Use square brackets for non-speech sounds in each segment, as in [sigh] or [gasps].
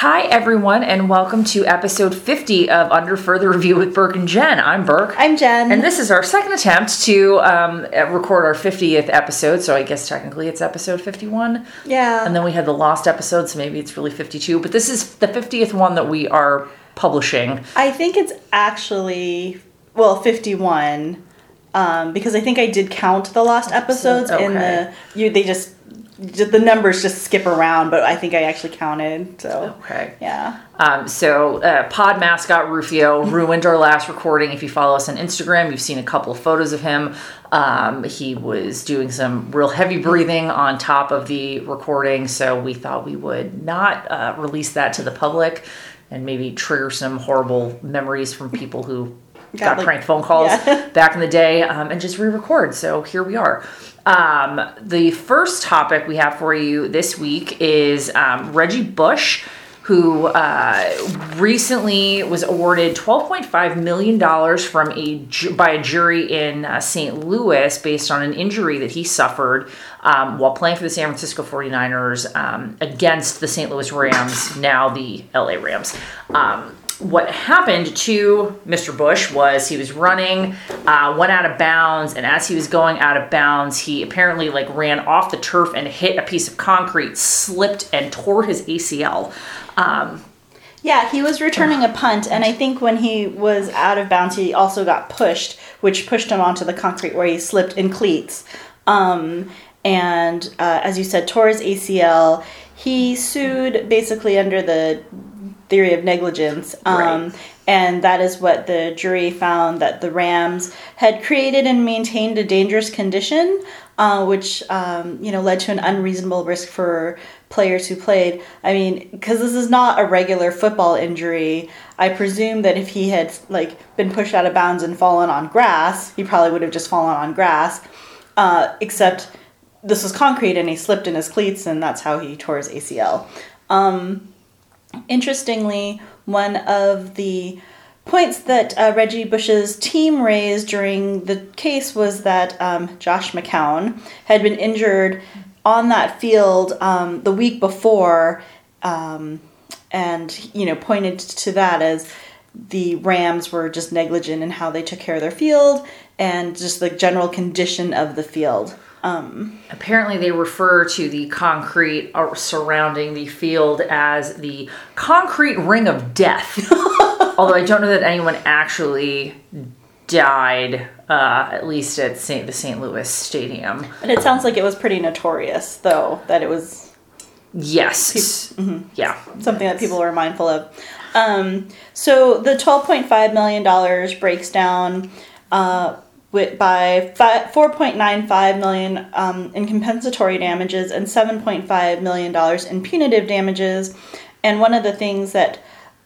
Hi, everyone, and welcome to episode 50 of Under Further Review with Burke and Jen. I'm Burke. I'm Jen. And this is our second attempt to um, record our 50th episode, so I guess technically it's episode 51. yeah. And then we had the lost episode, so maybe it's really 52. But this is the 50th one that we are publishing. I think it's actually, well, 51. Um, because I think I did count the lost episodes in the you they just- the numbers just skip around, but I think I actually counted. So Okay. yeah. Um, so, uh, pod mascot Rufio ruined our last recording. If you follow us on Instagram, you've seen a couple of photos of him. Um, he was doing some real heavy breathing on top of the recording, so we thought we would not uh, release that to the public and maybe trigger some horrible memories from people who got, Got, like- prank phone calls yeah. [laughs] back in the day um, and just re-record. So here we are. Um, the first topic we have for you this week is um, Reggie Bush, who uh, recently was awarded $12.5 million from a by a jury in uh, St. Louis based on an injury that he suffered um, while playing for the San Francisco 49ers um, against the St. Louis Rams, now the LA Rams. What happened to Mr. Bush was he was running, uh, went out of bounds, and as he was going out of bounds, he apparently like ran off the turf and hit a piece of concrete, slipped and tore his ACL. Um, Yeah, he was returning a punt, and I think when he was out of bounds, he also got pushed, which pushed him onto the concrete where he slipped in cleats. Um, and uh, as you said, tore his ACL. He sued basically under the theory of negligence. Um, Right. And that is what the jury found that the Rams had created and maintained a dangerous condition, uh, which um, you know led to an unreasonable risk for players who played. I mean, because this is not a regular football injury. I presume that if he had like been pushed out of bounds and fallen on grass, he probably would have just fallen on grass. Uh, except this was concrete, and he slipped in his cleats, and that's how he tore his ACL. Um, Interestingly, one of the points that uh, Reggie Bush's team raised during the case was that um, Josh McCown had been injured on that field um, the week before, um, and you know pointed to that as the Rams were just negligent in how they took care of their field and just the general condition of the field. Um, apparently, they refer to the concrete uh, surrounding the field as the concrete ring of death. [laughs] Although I don't know that anyone actually died, uh, at least at Saint, the St. Louis Stadium. and it sounds like it was pretty notorious, though, that it was Yes. Yeah. something that people were mindful of. Um, so the twelve point five million dollars breaks down uh, by four point nine five million um, in compensatory damages and seven point five million dollars in punitive damages. And one of the things that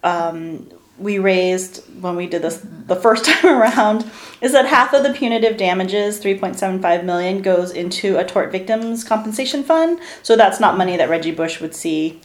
um, we raised when we did this the first [laughs] time around is that half of the punitive damages 3.75 million goes into a tort victims compensation fund so that's not money that reggie bush would see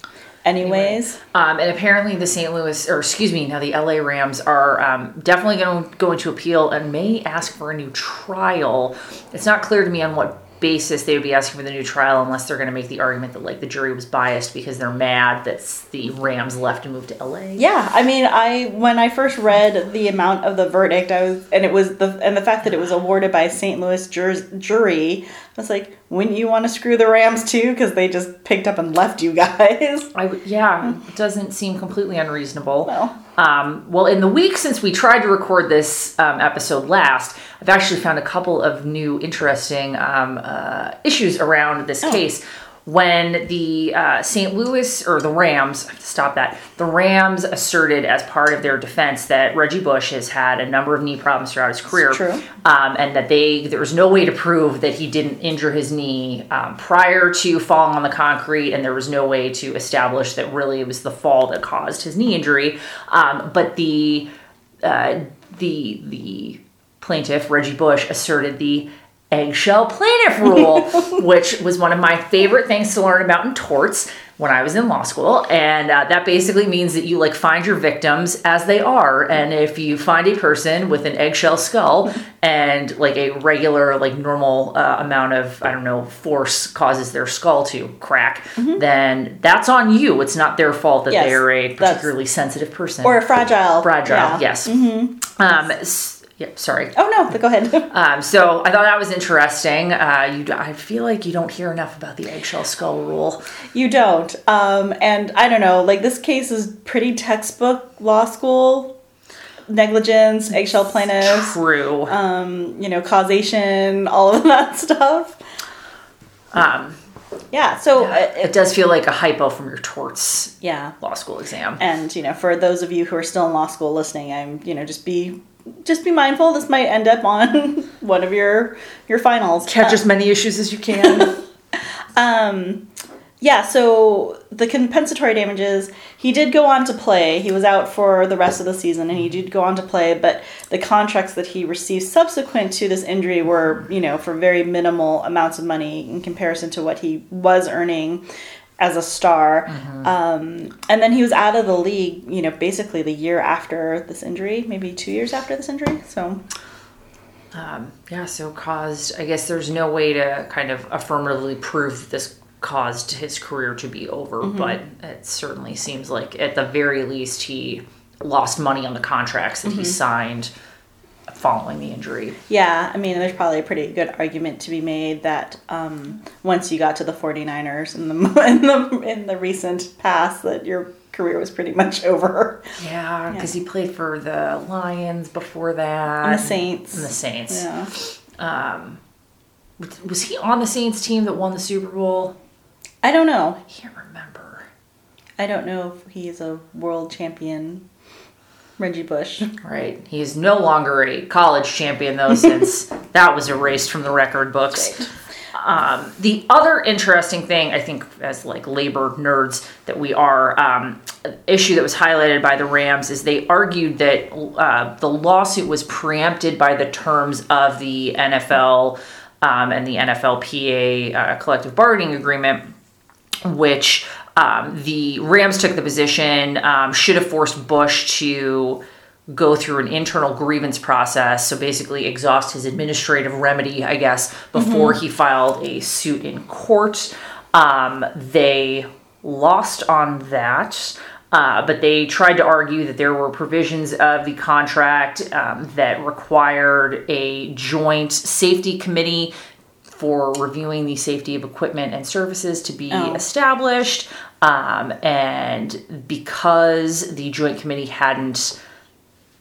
anyways Um, and apparently, the St. Louis, or excuse me, now the LA Rams are um, definitely going to go into appeal and may ask for a new trial. It's not clear to me on what basis they would be asking for the new trial unless they're going to make the argument that like the jury was biased because they're mad that the Rams left and moved to LA. Yeah, I mean, I when I first read the amount of the verdict, I was, and it was the and the fact that it was awarded by a St. Louis jur- jury, I was like, wouldn't you want to screw the Rams too? Because they just picked up and left you guys. I w- yeah, it doesn't seem completely unreasonable. No. Um, well, in the week since we tried to record this um, episode last, I've actually found a couple of new interesting um, uh, issues around this case. When the uh, St. Louis or the Rams, I have to stop that. The Rams asserted as part of their defense that Reggie Bush has had a number of knee problems throughout his career, true. um, and that they there was no way to prove that he didn't injure his knee um, prior to falling on the concrete, and there was no way to establish that really it was the fall that caused his knee injury. Um, but the uh, the the plaintiff Reggie Bush asserted the eggshell plaintiff rule, [laughs] which was one of my favorite things to learn about in torts. when I was in law school, and uh, that basically means that you like find your victims as they are, and if you find a person with an eggshell skull and like a regular, like normal uh, amount of I don't know force causes their skull to crack, then that's on you. It's not their fault that Yes, they are a particularly sensitive person Or a fragile. fragile. yeah. Yes. Um. s- yeah. Sorry. Oh no, go ahead. [laughs] Um, so I thought that was interesting. Uh, you, I feel like you don't hear enough about the eggshell skull rule. You don't. Um, and I don't know, like this case is pretty textbook law school. Negligence, eggshell plaintiffs, True. um, you know, causation, all of [laughs] that stuff. um, Yeah, so uh, it does feel like a hypo from your torts yeah. law school exam. And, you know, for those of you who are still in law school listening, I'm, you know, just be just be mindful this might end up on [laughs] one of your your finals. Catch as many issues as you can. [laughs] Um, yeah, so the compensatory damages, he did go on to play. He was out for the rest of the season and he did go on to play, but the contracts that he received subsequent to this injury were, you know, for very minimal amounts of money in comparison to what he was earning as a star. Um, and then he was out of the league, you know, basically the year after this injury, maybe two years after this injury. So, um, yeah. So caused. I guess there's no way to kind of affirmatively prove that this caused his career to be over, but it certainly seems like at the very least he lost money on the contracts that he signed following the injury. Yeah, I mean, there's probably a pretty good argument to be made that um, once you got to the 49ers in the [laughs] in the in the recent past, that your career was pretty much [laughs] over. Yeah, because he played for the Lions before that. And the Saints. And the Saints. Yeah. Um, was- was he on the Saints team that won the Super Bowl? I don't know. I can't remember. I don't know if he's a world champion, Reggie Bush. Right. He is no longer a college champion, though, since [laughs] that was erased from the record books. Um, the other interesting thing, I think, as like labor nerds that we are, um, issue that was highlighted by the Rams is they argued that uh, the lawsuit was preempted by the terms of the NFL um, and the NFLPA uh, collective bargaining agreement which um, the Rams took the position um, should have forced Bush to go through an internal grievance process. So basically, exhaust his administrative remedy, I guess, before he filed a suit in court. Um, they lost on that. Uh, but they tried to argue that there were provisions of the contract um, that required a joint safety committee for reviewing the safety of equipment and services to be Oh. established. Um, and because the joint committee hadn't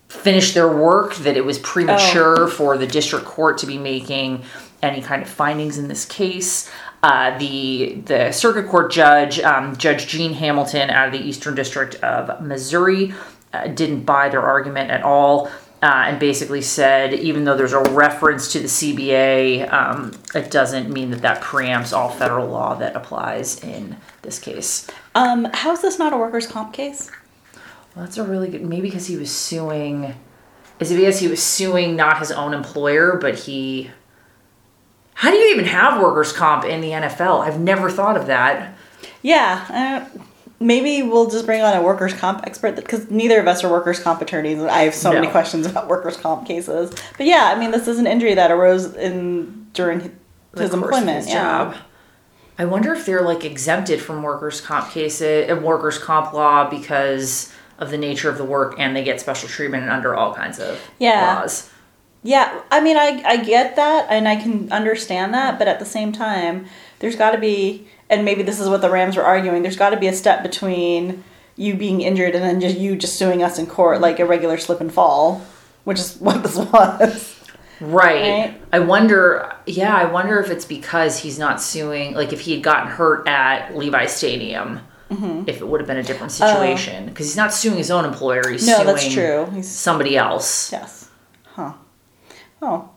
finished their work, that it was premature for the district court to be making any kind of findings in this case. Uh, the the circuit court judge, um, Judge Jean Hamilton, out of the Eastern District of Missouri, uh, didn't buy their argument at all. Uh, and basically said, even though there's a reference to the CBA, um, it doesn't mean that that preempts all federal law that applies in this case. Um, how is this not a workers' comp case? Well, that's a really good. Maybe because he was suing. Is it because he was suing not his own employer, but he. How do you even have workers' comp in the NFL? I've never thought of that. Yeah, uh, maybe we'll just bring on a workers' comp expert because neither of us are workers' comp attorneys. and I have so many questions about workers' comp cases. But yeah, I mean, this is an injury that arose in during his of employment. his yeah. job. I wonder if they're like exempted from workers' comp cases, uh, workers' comp law because of the nature of the work, and they get special treatment under all kinds of Yeah. laws. Yeah, I mean, I I get that and I can understand that, but at the same time, there's got to be, and maybe this is what the Rams were arguing. There's got to be a step between you being injured and then just you just suing us in court like a regular slip and fall, which is [laughs] what this was. Right. Right? I wonder, yeah, I wonder if it's because he's not suing, like if he had gotten hurt at Levi Stadium, Mm-hmm. if it would have been a different situation. Because he's not suing his own employer, he's. No, suing that's true. He's somebody else. yes, huh? Oh,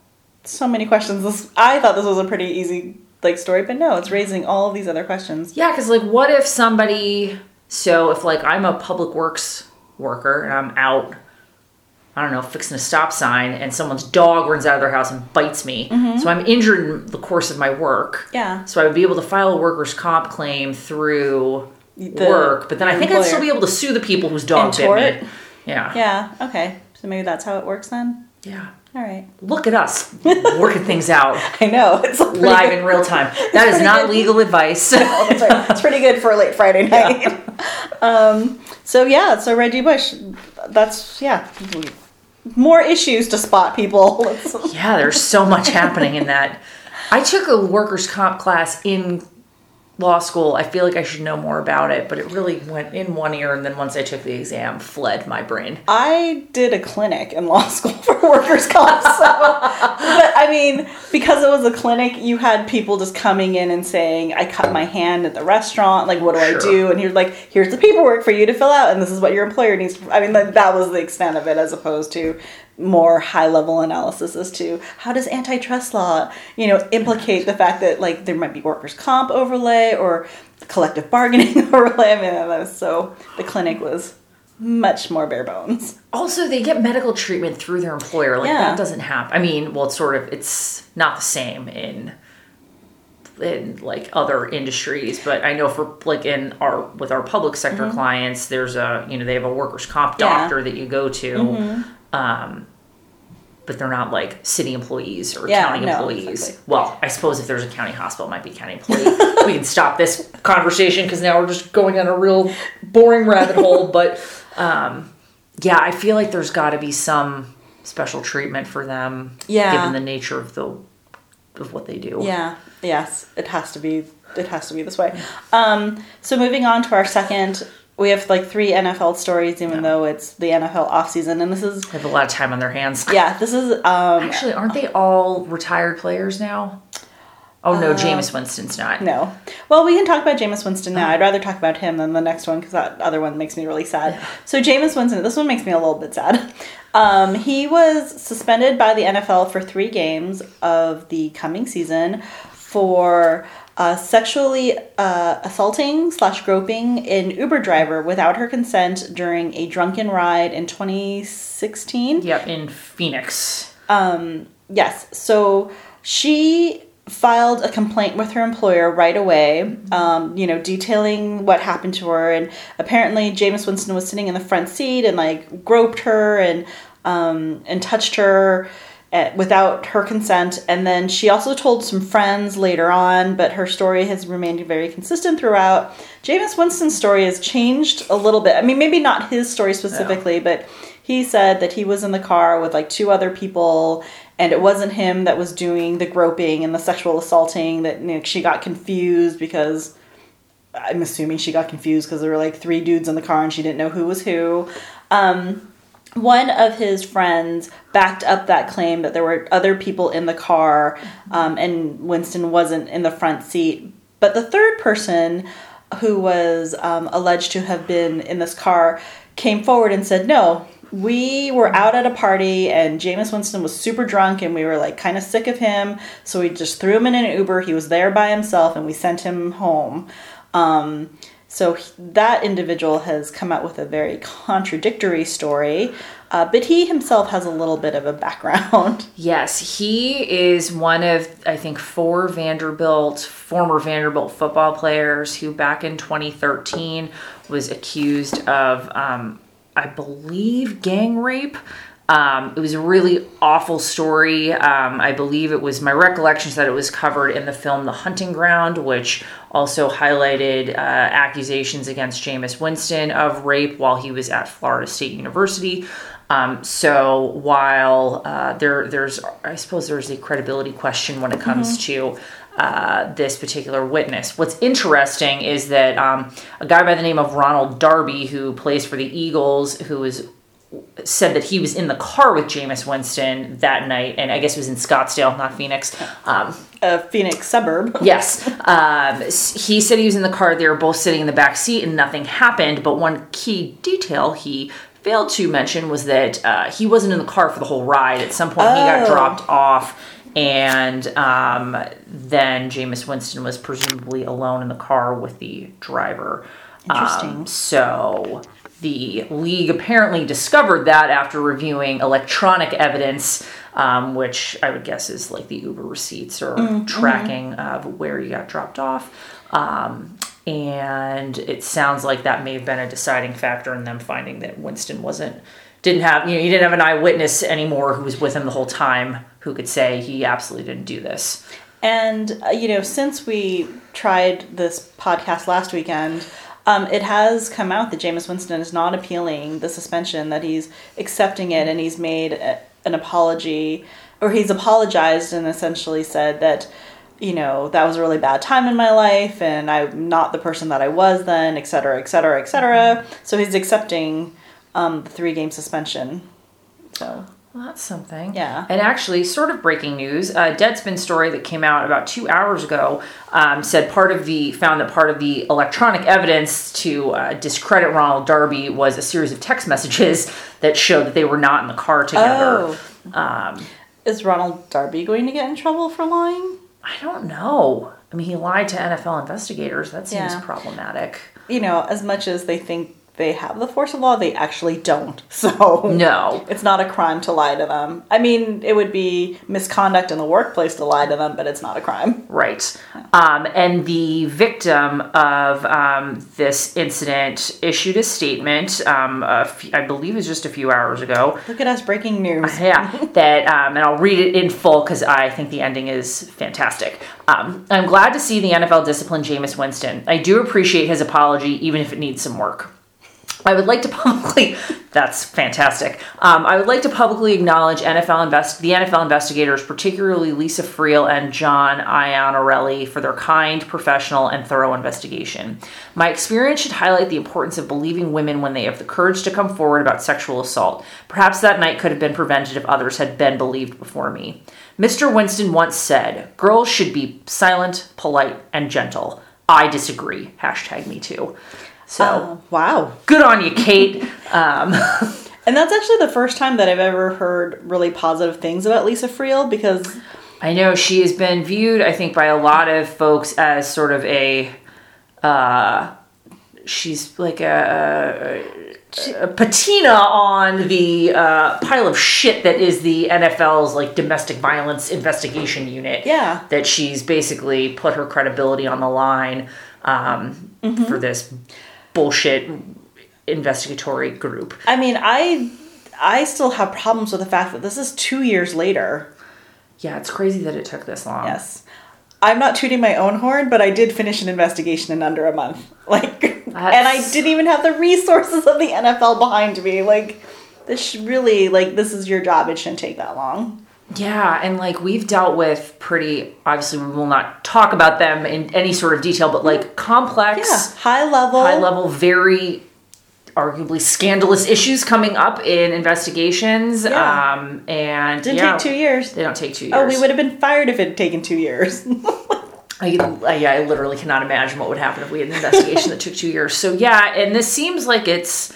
so many questions. This I thought this was a pretty easy like story, but no, it's raising all of these other questions. Yeah, because like what if somebody, so if like I'm a public works worker and I'm out, I don't know, fixing a stop sign and someone's dog runs out of their house and bites me. Mm-hmm. So I'm injured in the course of my work. Yeah. So I would be able to file a workers' comp claim through the work, but then I think I'd still be able to sue the people whose dog bit me. Yeah. Yeah. Okay. So maybe that's how it works then. Yeah. All right. Look at us [laughs] working things out I know it's live good. in real time. [laughs] That is not good. legal advice. [laughs] That's right. It's pretty good for a late Friday night. Um, so yeah, so Reggie Bush, that's yeah, more issues to spot people. Yeah, there's so much happening in that. I took a workers' comp class in law school. I feel like I should know more about it, but it really went in one ear, and then once I took the exam, fled my brain. I did a clinic in [laughs] law school for workers' comp, so, but I mean, because it was a clinic, you had people just coming in and saying, "I cut my hand at the restaurant. Like, what do I do?" And you're like, "Here's the paperwork for you to fill out, and this is what your employer needs." I mean, like, that was the extent of it, as opposed to more high level analysis as to how does antitrust law, you know, implicate the fact that like there might be workers' comp overlay or collective bargaining [laughs] overlay. I mean, that was so the clinic was much more bare bones. Also, they get medical treatment through their employer. Like Yeah. that doesn't happen. I mean, well, it's sort of it's not the same in in like other industries, but I know for like in our with our public sector clients, there's a you know they have a workers comp Mm-hmm. Yeah. Mm-hmm. doctor that you go to. Um, but they're not like city employees or Yeah, county no, employees. exactly. Well, I suppose if there's a county hospital, it might be a county employee. [laughs] we can stop this conversation because now we're just going on a real boring rabbit hole. [laughs] But um, yeah, I feel like there's got to be some special treatment for them, Yeah. given the nature of the of what they do. Yeah. Yes, it has to be. It has to be this way. Um, so moving on to our second, we have like three NFL stories, even though it's the NFL off season, and this is They have a lot of time on their hands. [laughs] yeah, this is um, Actually, aren't they all retired players now? Oh no, Jameis Winston's not. Uh, no. Well, we can talk about Jameis Winston now. I'd rather talk about him than the next one because that other one makes me really sad. So Jameis Winston, this one makes me a little bit sad. Um, he was suspended by the NFL for three games of the coming season for uh, sexually uh, assaulting slash groping an Uber driver without her consent during a drunken ride in 2016. Yep, in Phoenix. Um, Yes. So she filed a complaint with her employer right away, um, you know, detailing what happened to her. And apparently, Jameis Winston was sitting in the front seat and like groped her and um, and touched her. Uh, Without her consent, and then she also told some friends later on, but her story has remained very consistent throughout. Jameis Winston's story has changed a little bit. I mean, maybe not his story specifically, but he said that he was in the car with like two other people and it wasn't him that was doing the groping and the sexual assaulting that you know, she got confused because i'm assuming she got confused because there were like three dudes in the car and she didn't know who was who um, one of his friends backed up that claim that there were other people in the car um, and winston wasn't in the front seat but the third person who was um, alleged to have been in this car came forward and said no we were out at a party and Jameis Winston was super drunk and we were like kind of sick of him. So we just threw him in an Uber. He was there by himself and we sent him home. Um, so that individual has come out with a very contradictory story, uh, but he himself has a little bit of a background. [laughs] Yes, he is one of I think four Vanderbilt former Vanderbilt football players who back in 2013 was accused of um, I believe gang rape. Um, it was a really awful story. Um, I believe it was my recollections that it was covered in the film The Hunting Ground, which also highlighted uh, accusations against Jameis Winston of rape while he was at Florida State University. Um, so while uh, there, there's, I suppose there's a credibility question when it comes to uh, this particular witness. What's interesting is that um, a guy by the name of Ronald Darby, who plays for the Eagles, who is said that he was in the car with Jameis Winston that night, and I guess it was in Scottsdale, not Phoenix. Um, A Phoenix suburb. Yes. Um, he said he was in the car. They were both sitting in the back seat and nothing happened. But one key detail he failed to mention was that uh, he wasn't in the car for the whole ride. At some point, he got Oh. dropped off. And um, then Jameis Winston was presumably alone in the car with the driver. Interesting. Um, so the league apparently discovered that after reviewing electronic evidence, um, which I would guess is like the Uber receipts or tracking of where you got dropped off. Um, and it sounds like that may have been a deciding factor in them finding that Winston wasn't didn't have you know he didn't have an eyewitness anymore who was with him the whole time who could say he absolutely didn't do this. And, uh, you know, since we tried this podcast last weekend, um, it has come out that Jameis Winston is not appealing the suspension, that he's accepting it, and he's made a, an apology, or he's apologized and essentially said that, you know, that was a really bad time in my life, and I'm not the person that I was then, et cetera, et cetera, et cetera. So he's accepting um, the three game suspension. So. Well, that's something. Yeah. And actually, sort of breaking news, a Deadspin story that came out about two hours ago um, said part of the found that part of the electronic evidence to uh, discredit Ronald Darby was a series of text messages [laughs] that showed that they were not in the car together. Oh. Um, Is Ronald Darby going to get in trouble for lying? I don't know. I mean, he lied to NFL investigators. That seems Yeah. problematic. You know, as much as they think they have the force of law, they actually don't. [laughs] So No. it's not a crime to lie to them. I mean, it would be misconduct in the workplace to lie to them, but it's not a crime. Right. Um, and the victim of um, this incident issued a statement, um, a f- I believe it was just a few hours ago. Look at us breaking news. Yeah, [laughs] that, um, and I'll read it in full because I think the ending is fantastic. Um, I'm glad to see the NFL discipline Jameis Winston. I do appreciate his apology, even if it needs some work. I would like to [laughs] publicly. That's fantastic. Um, I would like to publicly acknowledge NFL invest the NFL investigators, particularly Lisa Friel and John Iannarelli, for their kind, professional, and thorough investigation. My experience should highlight the importance of believing women when they have the courage to come forward about sexual assault. Perhaps that night could have been prevented if others had been believed before me. Mr. Winston once said, "Girls should be silent, polite, and gentle." I disagree. Hashtag me too. So Oh, wow. good on you, Kate. Um, [laughs] And that's actually the first time that I've ever heard really positive things about Lisa Friel because I know she has been viewed, I think, by a lot of folks as sort of a. Uh, she's like a, a, a patina on the uh, pile of shit that is the NFL's like domestic violence investigation unit. Yeah. That she's basically put her credibility on the line um, for this bullshit investigatory group. I mean, I I still have problems with the fact that this is 2 years later. Yeah, it's crazy that it took this long. Yes. I'm not tooting my own horn, but I did finish an investigation in under a month. [laughs] Like, and I didn't even have the resources of the NFL behind me. Like, this really, like, this is your job. It shouldn't take that long. Yeah, and like we've dealt with pretty obviously we will not talk about them in any sort of detail, but like complex, Yeah, high level. high level, very arguably scandalous issues coming up in investigations. Yeah. Um and Didn't yeah, take two years. They don't take two years. Oh, we would have been fired if it had taken two years. [laughs] I, I, yeah, I literally cannot imagine what would happen if we had an investigation that took two years. So yeah, and this seems like it's.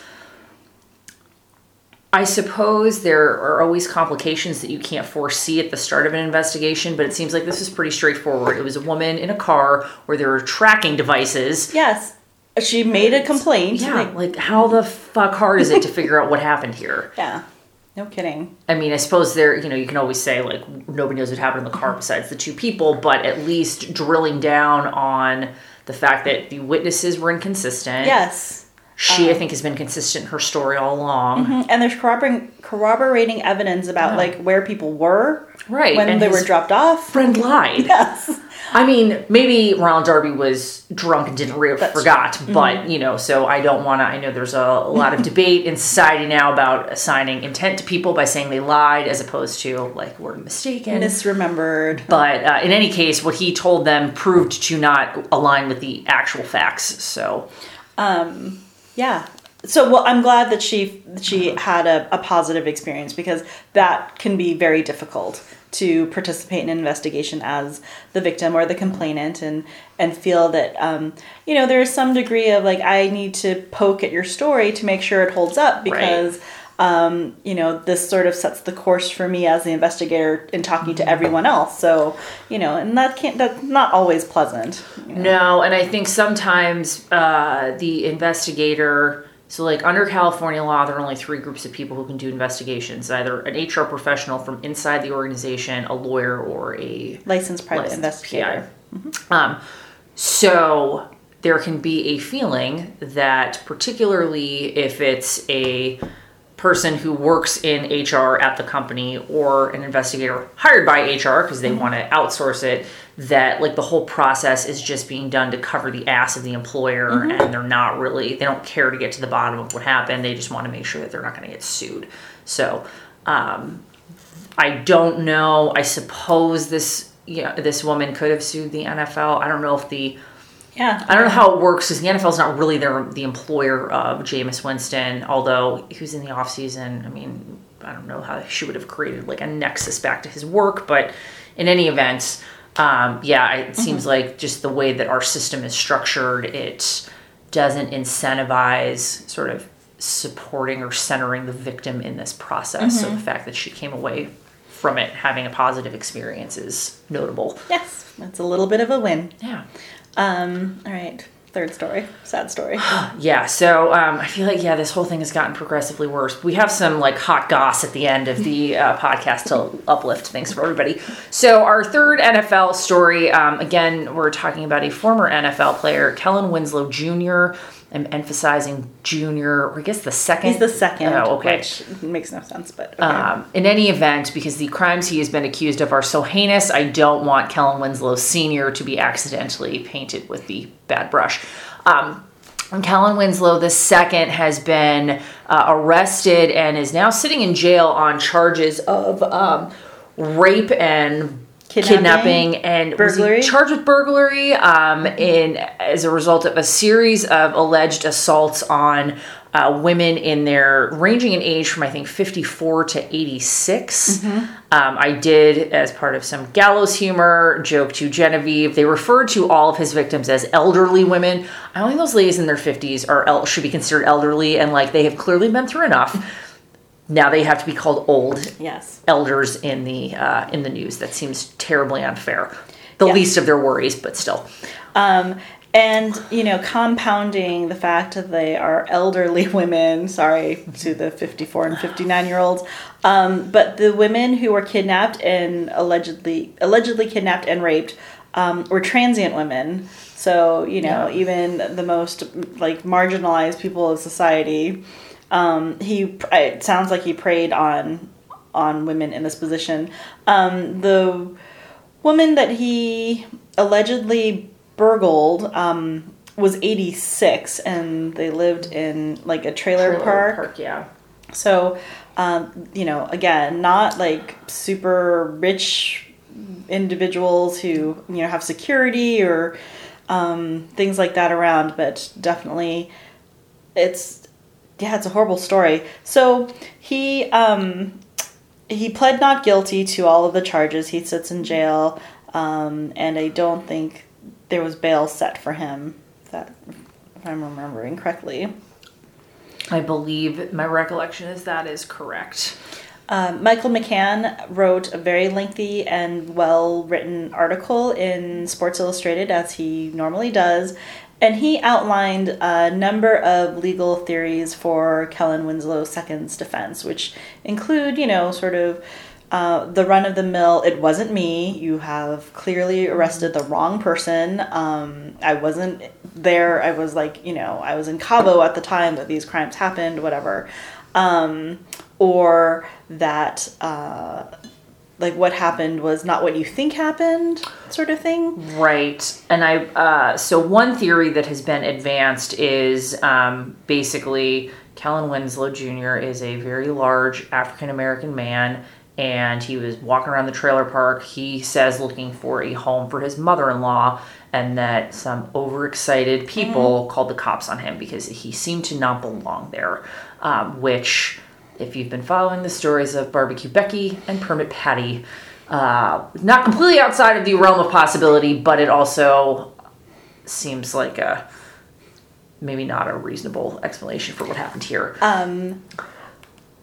I suppose there are always complications that you can't foresee at the start of an investigation, but it seems like this is pretty straightforward. It was a woman in a car where there were tracking devices. yes. She made a complaint. Yeah, Like, like how the fuck hard is it to figure out what happened here? [laughs] yeah. No kidding. I mean, I suppose there, you know, you can always say like nobody knows what happened in the car besides the two people, but at least drilling down on the fact that the witnesses were inconsistent. Yes. She, Um, I think, has been consistent in her story all along. And there's corroborating, corroborating evidence about like where people were Right. when and they were dropped off. friend lied. [laughs] Yes. I mean, maybe Ronald Darby was drunk and didn't re- forgot, but you know, so I don't want to. I know there's a, a lot of [laughs] debate in society now about assigning intent to people by saying they lied as opposed to like were mistaken. Misremembered. But uh, in any case, what he told them proved to not align with the actual facts. So, Yeah. So well, I'm glad that she she had a, a positive experience because that can be very difficult to participate in an investigation as the victim or the complainant and and feel that um, you know there's some degree of like I need to poke at your story to make sure it holds up because um, you know this sort of sets the course for me as the investigator in talking to everyone else. So you know, and that can't that's not always pleasant. you know. no, and I think sometimes uh, the investigator. So, like under California law, there are only three groups of people who can do investigations either an HR professional from inside the organization, a lawyer, or a Licensed private licensed investigator. PI. Um, so there can be a feeling that, particularly if it's a person who works in HR at the company or an investigator hired by HR because they want to outsource it, that like the whole process is just being done to cover the ass of the employer and they're not really, they don't care to get to the bottom of what happened. They just want to make sure that they're not going to get sued. So, um, I don't know. I suppose this, yeah, this woman could have sued the NFL. I don't know if the, Yeah. I don't know how it works because the NFL is not really their the employer of Jameis Winston. Although he was in the off season, I mean, I don't know how she would have created like a nexus back to his work. But in any event, um, yeah, it seems like just the way that our system is structured, it doesn't incentivize sort of supporting or centering the victim in this process. So the fact that she came away from it having a positive experience is notable. Yes. that's a little bit of a win. Yeah. Um, all right. Third story. Sad story. [gasps] Yeah, so um, I feel like yeah, this whole thing has gotten progressively worse. We have some like hot goss at the end of the [laughs] uh, podcast to uplift things for everybody. So our third NFL story, um, again, we're talking about a former NFL player, Kellen Winslow Jr. I'm emphasizing junior, or I guess the second. He's the second, Oh, okay. which makes no sense, but okay. Um, in any event, because the crimes he has been accused of are so heinous, I don't want Kellen Winslow Sr. to be accidentally painted with the bad brush. Um, Kellen Winslow II has been uh, arrested and is now sitting in jail on charges of um, rape and Kidnapping? kidnapping, and was Burglary? charged with burglary um, in as a result of a series of alleged assaults on uh, women in their ranging in age from I think 54 to 86. Um, I did as part of some gallows humor joke to Genevieve. They referred to all of his victims as elderly women. I don't think those ladies in their 50s are el- should be considered elderly, and like they have clearly been through enough. Now they have to be called old yes. elders in the uh, in the news. That seems terribly unfair. The Yeah. least of their worries, but still. Um, and you know, compounding the fact that they are elderly [laughs] women. Sorry to the fifty-four and fifty-nine year olds, um, but the women who were kidnapped and allegedly allegedly kidnapped and raped um, were transient women. So you know, Yeah. even the most like marginalized people of society. Um, he it sounds like he preyed on on women in this position. Um, the woman that he allegedly burgled um, was 86 and they lived in like a trailer, park. yeah. So, um, you know, again, not like super rich individuals who, you know, have security or um, things like that around, but definitely it's, yeah, it's a horrible story. So he, um, he pled not guilty to all of the charges. He sits in jail, um, and I don't think there was bail set for him. If that, if I'm remembering correctly. I believe my recollection is that is correct. Um, Michael McCann wrote a very lengthy and well written article in Sports Illustrated, as he normally does, and he outlined a number of legal theories for Kellen Winslow II's defense, which include, you know, sort of uh, the run of the mill. It wasn't me. You have clearly arrested the wrong person. Um, I wasn't there. I was like, you know, I was in Cabo at the time that these crimes happened, whatever. Um, or that uh, like what happened was not what you think happened sort of thing Right. And I, uh, so one theory that has been advanced is um, basically Kellen Winslow Jr. is a very large African American man and he was walking around the trailer park. He says looking for a home for his mother in law, and that some overexcited people called the cops on him because he seemed to not belong there. Um, which, if you've been following the stories of Barbecue Becky and Permit Patty, uh, not completely outside of the realm of possibility, but it also seems like a maybe not a reasonable explanation for what happened here. um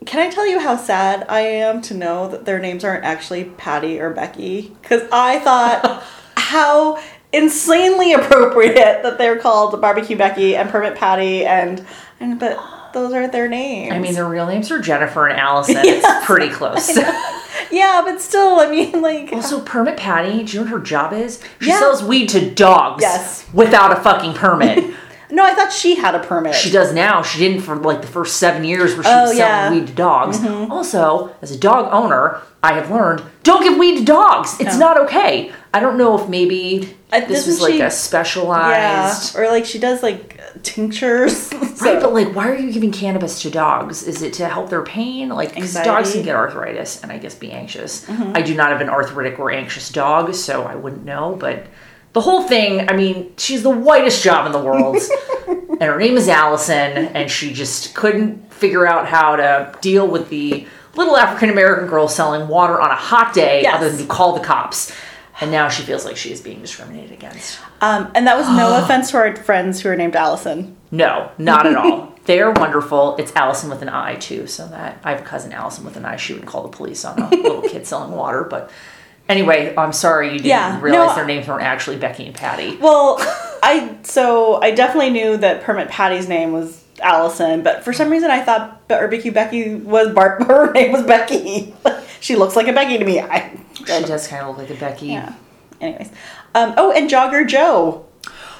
can i tell you how sad i am to know that their names aren't actually patty or becky because i thought [laughs] how insanely appropriate that they're called barbecue becky and permit patty and and but those are their names I mean, their real names are Jennifer and Allison. [laughs] Yes, it's pretty close. [laughs] yeah, but still, I mean, like, Also, permit Patty, do you know what her job is? She Yeah. sells weed to dogs. Yes. Without a fucking permit. [laughs] no, I thought she had a permit. she does now. She didn't for like the first seven years where she Oh, was selling yeah. Mm-hmm. weed to dogs. Also, as a dog owner, I have learned don't give weed to dogs. It's No. not okay. I don't know if maybe this was like she- a yeah, specialized. or like she does like tinctures. [laughs] Right, but like, why are you giving cannabis to dogs? Is it to help their pain? Like, 'cause dogs Mm-hmm. can get arthritis and I guess be anxious. I do not have an arthritic or anxious dog, so I wouldn't know. But the whole thing, I mean, she's the whitest job in the world, [laughs] and her name is Allison, and she just couldn't figure out how to deal with the little African American girl selling water on a hot day, Yes. other than to call the cops. And now she feels like she is being discriminated against. um, and that was no [gasps] offense to our friends who are named Allison. No, not at all. [laughs] They're wonderful. It's Allison with an I too, so that I have a cousin Allison with an I. She would call the police on a [laughs] little kid selling water. But anyway, I'm sorry you didn't Yeah, realize no, their names weren't actually Becky and Patty. Well, I so I definitely knew that Permit Patty's name was Allison, but for some reason I thought Barbecue Becky was Bar- [laughs] her name was Becky. She looks like a Becky to me. [laughs] I She does kind of look like a Becky. yeah. Anyways, um, oh, and Jogger Joe.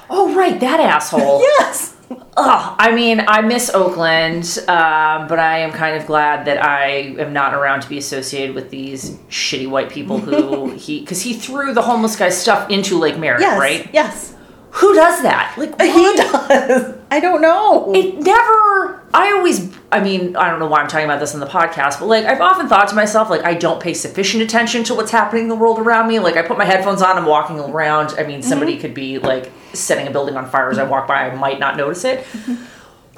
Oh right, that asshole. [laughs] Yes. Ugh, I mean, I miss Oakland, um, but I am kind of glad that I am not around to be associated with these shitty white people who [laughs] he because he threw the homeless guy's stuff into Lake Merritt, Yes. right? Yes. Who does that? Like He does. I don't know. it never i always i mean i don't know why i'm talking about this in the podcast but like i've often thought to myself like i don't pay sufficient attention to what's happening in the world around me. Like i put my headphones on i'm walking around. I mean somebody mm-hmm. could be like setting a building on fire as i mm-hmm. walk by i might not notice it. Mm-hmm.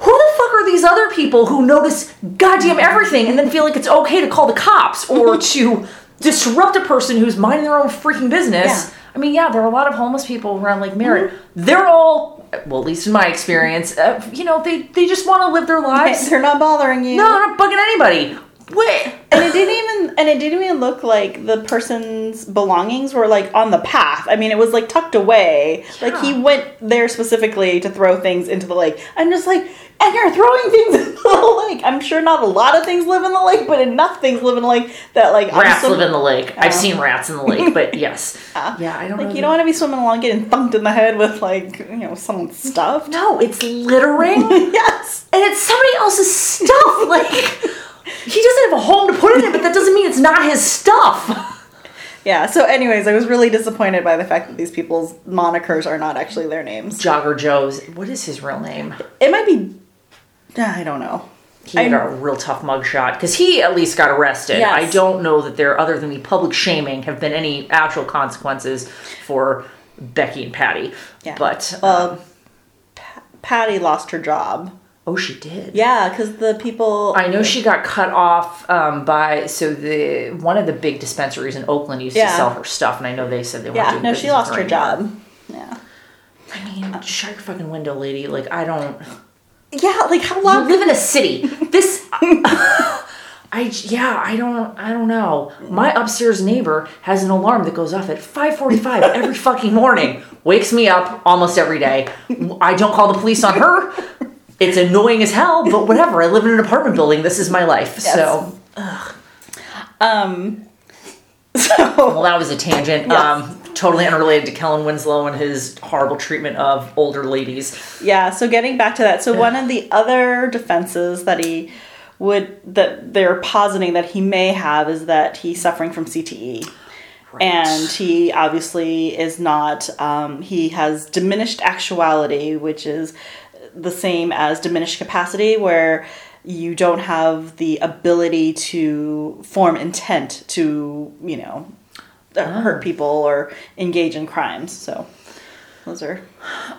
Who the fuck are these other people who notice goddamn everything and then feel like it's okay to call the cops or [laughs] to disrupt a person who's minding their own freaking business? Yeah. I mean, yeah, there are a lot of homeless people around Lake Merritt. They're all, well, at least in my experience, uh, you know, they, they just want to live their lives. They're not bothering you. No, they're not bugging anybody. What? and it didn't even and it didn't even look like the person's belongings were like on the path. I mean, it was like tucked away. Like he went there specifically to throw things into the lake. I'm just like, and you're throwing things [laughs] into the lake. I'm sure not a lot of things live in the lake, but enough things live in the lake that like Rats some- live in the lake. I've seen rats in the lake, but [laughs] yes. yeah, I don't know. like you don't want to be swimming along getting thunked in the head with like you know someone's stuff. No, it's littering. [laughs] yes. and it's somebody else's stuff. Like he doesn't have a home to put it in, but that doesn't mean it's not his stuff. Yeah. So, anyways, I was really disappointed by the fact that these people's monikers are not actually their names. Jogger Joe's. What is his real name? It might be. I don't know. He had I- a real tough mugshot because he at least got arrested. Yes. I don't know that there, other than the public shaming, have been any actual consequences for Becky and Patty. Yeah. But Well, um, Pa- Patty lost her job. Oh, she did. Yeah, because the people. I know she got cut off um, by so the one of the big dispensaries in Oakland used to sell her stuff, and I know they said they weren't Yeah, doing no, she lost with her job. Yeah. I mean, shut your fucking window, lady. Like I don't. Yeah, like how You long? live in a [laughs] city. This. [laughs] I yeah I don't I don't know. My upstairs neighbor has an alarm that goes off at 5:45 every fucking morning. Wakes me up almost every day. I don't call the police on her. It's annoying as hell, but whatever. I live in an apartment building. This is my life. Yes. So, Um. [laughs] well, that was a tangent. Yes. Um, totally unrelated to Kellen Winslow and his horrible treatment of older ladies. Yeah, so getting back to that, so one of the other defenses that he would that they're positing that he may have is that he's suffering from CTE. And he obviously is not, um, he has diminished actuality, which is the same as diminished capacity, where you don't have the ability to form intent to, you know, uh, hurt people or engage in crimes. So those are.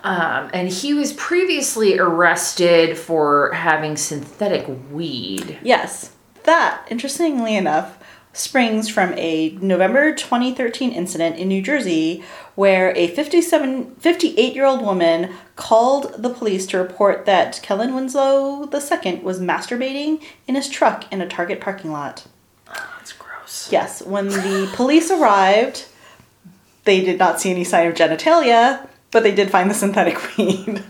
Um, and he was previously arrested for having synthetic weed. Yes, that, interestingly enough, springs from a November 2013 incident in New Jersey where a 57, 58 year old woman called the police to report that Kellen Winslow II was masturbating in his truck in a Target parking lot. That's gross. Yes, when the police arrived, they did not see any sign of genitalia, but they did find the synthetic [laughs] weed.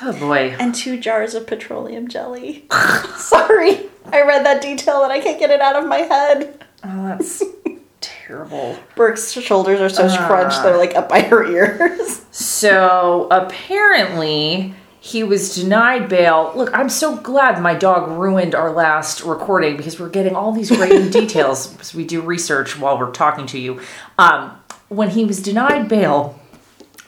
Oh boy. and two jars of petroleum jelly. [laughs] Sorry, I read that detail and I can't get it out of my head. Oh, that's [laughs] terrible. Burke's shoulders are so Ah. scrunched; they're like up by her ears. So apparently he was denied bail. Look, I'm so glad my dog ruined our last recording because we're getting all these great details [laughs] because we do research while we're talking to you. Um, when he was denied bail,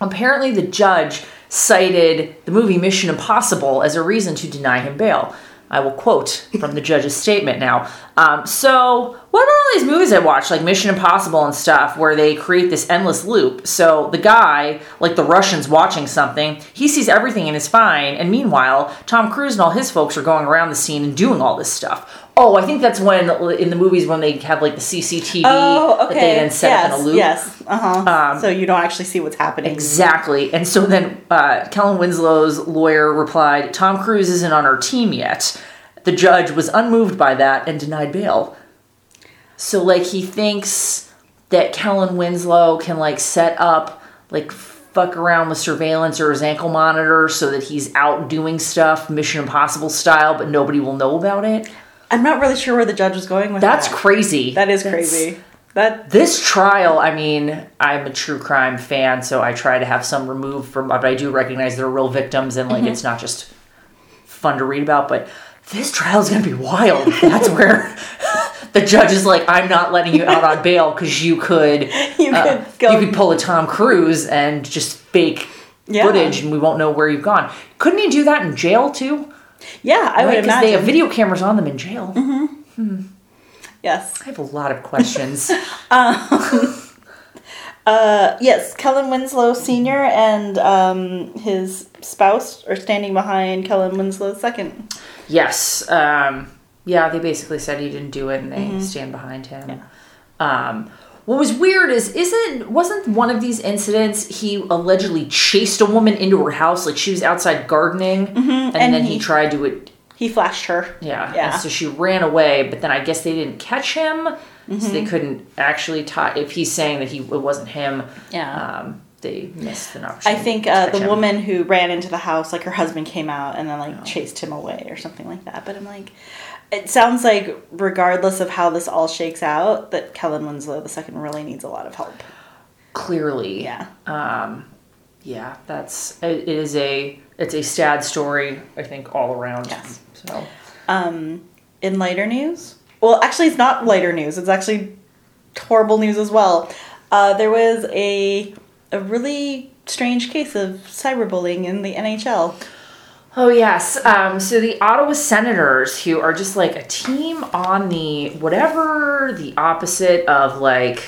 apparently the judge cited the movie Mission Impossible as a reason to deny him bail. I will quote from the judge's statement now. Um, so, what about all these movies I watch, like Mission Impossible and stuff, where they create this endless loop? So, the guy, like the Russians watching something, he sees everything and is fine. And meanwhile, Tom Cruise and all his folks are going around the scene and doing all this stuff. Oh, I think that's when, in the movies, when they have like the CCTV Oh, okay. that they then set yes, up in a loop. Yes. Uh huh. Um, so you don't actually see what's happening. Exactly. And so then uh, Kellen Winslow's lawyer replied, Tom Cruise isn't on our team yet. The judge was unmoved by that and denied bail. So, like, he thinks that Kellen Winslow can, like, set up, like, fuck around with surveillance or his ankle monitor so that he's out doing stuff, Mission Impossible style, but nobody will know about it. I'm not really sure where the judge was going with that. That's that. crazy. That is That's- crazy. That This trial, I mean, I'm a true crime fan, so I try to have some removed from, but I do recognize they're real victims and like Mm-hmm. it's not just fun to read about. But this trial is going to be wild. That's [laughs] where [laughs] the judge is like, I'm not letting you out on bail because you could, [laughs] you uh, could go. you could pull a Tom Cruise and just fake Yeah. footage, and we won't know where you've gone. Couldn't he do that in jail too? Yeah, I would Because imagine. they have video cameras on them in jail. mm-hmm yes. I have a lot of questions. [laughs] [laughs] Uh, yes, Kellen Winslow Sr. and um, his spouse are standing behind Kellen Winslow II. Yes. Um, yeah, they basically said he didn't do it, and they Mm-hmm. stand behind him. Um, what was weird is, isn't wasn't one of these incidents he allegedly chased a woman into her house, like she was outside gardening, and, Mm-hmm. and then he, he- tried to it. He flashed her. Yeah, Yeah. And so she ran away, but then I guess they didn't catch him, so Mm-hmm. they couldn't actually tie. If he's saying that he it wasn't him, Yeah. um, they missed an I opportunity. think to uh, the him. woman who ran into the house, like her husband came out and then like chased him away or something like that. But I'm like, it sounds like regardless of how this all shakes out, that Kellen Winslow II really needs a lot of help. clearly, Yeah. um, yeah, that's it is a it's a sad story. I think all around. Yes. So Um, in lighter news, well, actually, it's not lighter news. It's actually horrible news as well. Uh, there was a a really strange case of cyberbullying in the NHL. Oh yes, um, so the Ottawa Senators, who are just like a team on the whatever the opposite of like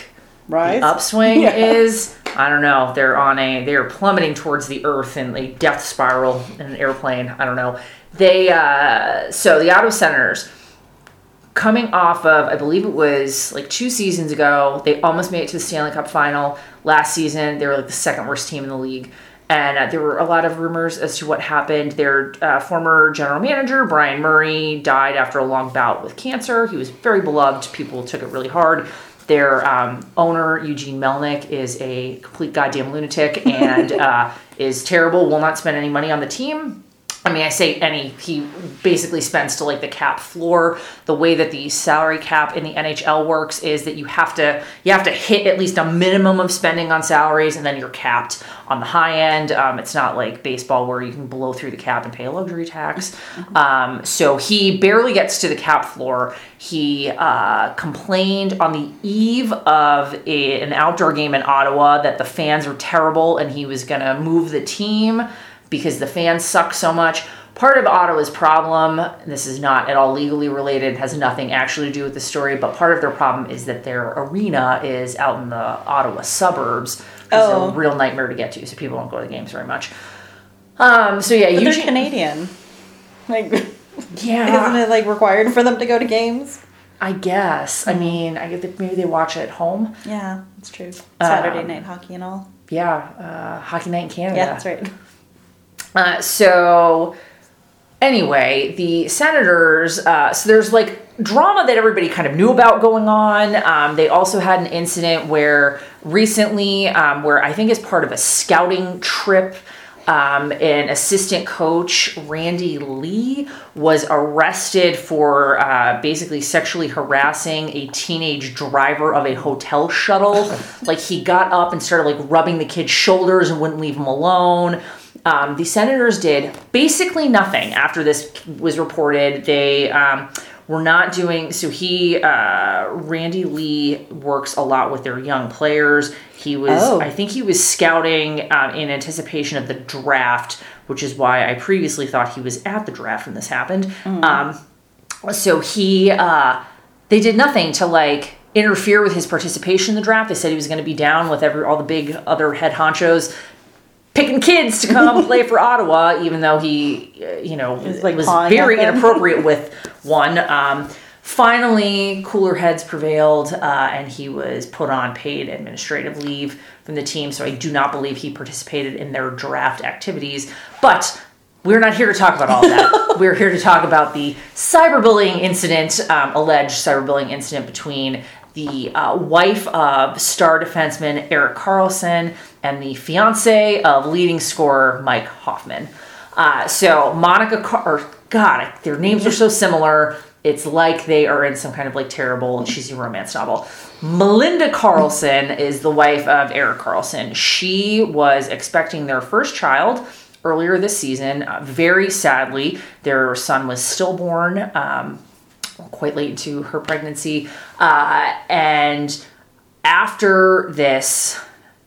Right. upswing [laughs] Yeah. is. I don't know. They're on a they are plummeting towards the earth in a death spiral in an airplane. I don't know. They uh so the Ottawa Senators coming off of I believe it was like two seasons ago, they almost made it to the Stanley Cup final. Last season, they were like the second worst team in the league. And uh, there were a lot of rumors as to what happened. Their uh, former general manager, Bryan Murray, died after a long bout with cancer. He was very beloved. People took it really hard. Their um, owner, Eugene Melnyk, is a complete goddamn lunatic and [laughs] uh, is terrible, will not spend any money on the team. I mean, I say any, he basically spends to like the cap floor. The way that the salary cap in the NHL works is that you have to you have to hit at least a minimum of spending on salaries, and then you're capped on the high end. Um, it's not like baseball where you can blow through the cap and pay a luxury tax. Um, so he barely gets to the cap floor. He uh, complained on the eve of a, an outdoor game in Ottawa that the fans were terrible, and he was going to move the team because the fans suck so much. Part of Ottawa's problem, this is not at all legally related, has nothing actually to do with the story, but part of their problem is that their arena is out in the Ottawa suburbs. It's Oh. a real nightmare to get to, so people don't go to the games very much. Um, so yeah, But they're Canadian. Like, [laughs] yeah, isn't it like required for them to go to games? I guess. I mean, I get maybe they watch it at home. Yeah, that's true. Saturday Um, night hockey and all. Yeah, uh, hockey night in Canada. Yeah, that's right. Uh, so anyway, the senators. Uh, so there's like drama that everybody kind of knew about going on. Um, they also had an incident where recently, um, where I think as part of a scouting trip. um, an assistant coach, Randy Lee, was arrested for uh, basically sexually harassing a teenage driver of a hotel shuttle. [laughs] like he got up and started like rubbing the kid's shoulders and wouldn't leave him alone. Um, the senators did basically nothing after this was reported. They um, were not doing so. He uh, Randy Lee works a lot with their young players. He was, Oh. I think, he was scouting um, in anticipation of the draft, which is why I previously thought he was at the draft when this happened. Um, so he, uh, they did nothing to like interfere with his participation in the draft. They said he was going to be down with every all the big other head honchos picking kids to come [laughs] play for Ottawa, even though he, uh, you know, was, like, was very inappropriate with one. Um, finally, cooler heads prevailed, uh, and he was put on paid administrative leave from the team. So I do not believe he participated in their draft activities, but. We're not here to talk about all of that. [laughs] We're here to talk about the cyberbullying incident, um, alleged cyberbullying incident between the uh, wife of star defenseman Erik Karlsson and the fiance of leading scorer Mike Hoffman. Uh, so Monica, Car- or God, their names are so similar. It's like they are in some kind of like terrible cheesy romance novel. Melinda Karlsson is the wife of Erik Karlsson. She was expecting their first child earlier this season. Uh, very sadly, their son was stillborn. Um, quite late into her pregnancy. Uh, and after this,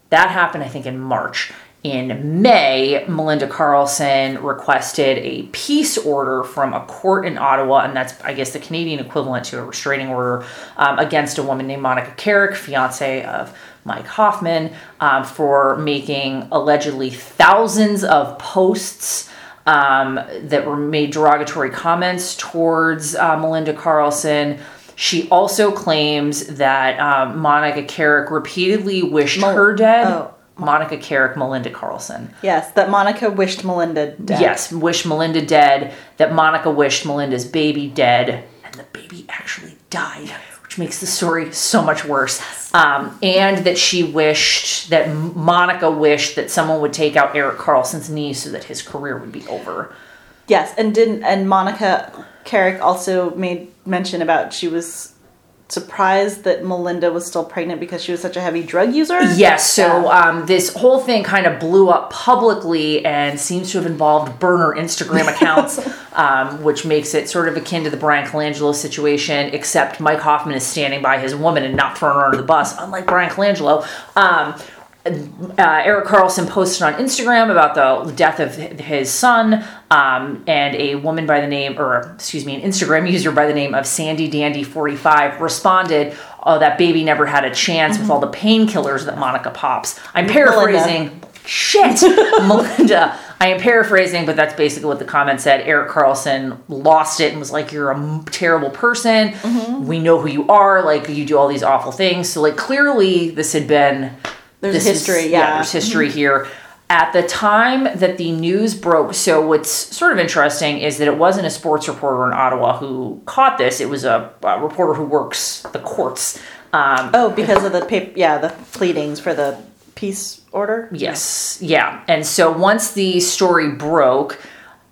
that happened, I think, in March. In May, Melinda Karlsson requested a peace order from a court in Ottawa, and that's, I guess, the Canadian equivalent to a restraining order um, against a woman named Monika Caryk, fiance of Mike Hoffman, um, for making allegedly thousands of posts um, that were made derogatory comments towards uh, Melinda Karlsson. She also claims that um, Monika Caryk repeatedly wished her dead. oh. Monika Caryk, Melinda Karlsson. Yes, that Monica wished Melinda dead. Yes, wished Melinda dead. That Monica wished Melinda's baby dead, and the baby actually died, makes the story so much worse. Um, and that she wished that Monica wished that someone would take out Erik Karlsson's knee so that his career would be over. Yes, and didn't and Monika Caryk also made mention about she was surprised that Melinda was still pregnant because she was such a heavy drug user. Yes, so um, this whole thing kind of blew up publicly and seems to have involved burner Instagram [laughs] accounts, um, which makes it sort of akin to the Bryan Colangelo situation, except Mike Hoffman is standing by his woman and not throwing her under the bus, unlike Bryan Colangelo. Um, uh, Erik Karlsson posted on Instagram about the death of his son, um, and a woman by the name, or excuse me, an Instagram user by the name of Sandy Dandy 45 responded, "Oh, that baby never had a chance with all the painkillers that Monica pops." I'm paraphrasing. Shit, [laughs] Melinda. I am paraphrasing, but that's basically what the comment said. Erik Karlsson lost it and was like, "You're a terrible person. We know who you are. Like you do all these awful things." So, like, clearly, this had been There's this history, is- yeah. there's history here. At the time that the news broke, so what's sort of interesting is that it wasn't a sports reporter in Ottawa who caught this. It was a, a reporter who works the courts. Um, Oh, because of the paper, yeah, the pleadings for the peace order. Yes, yeah. And so once the story broke,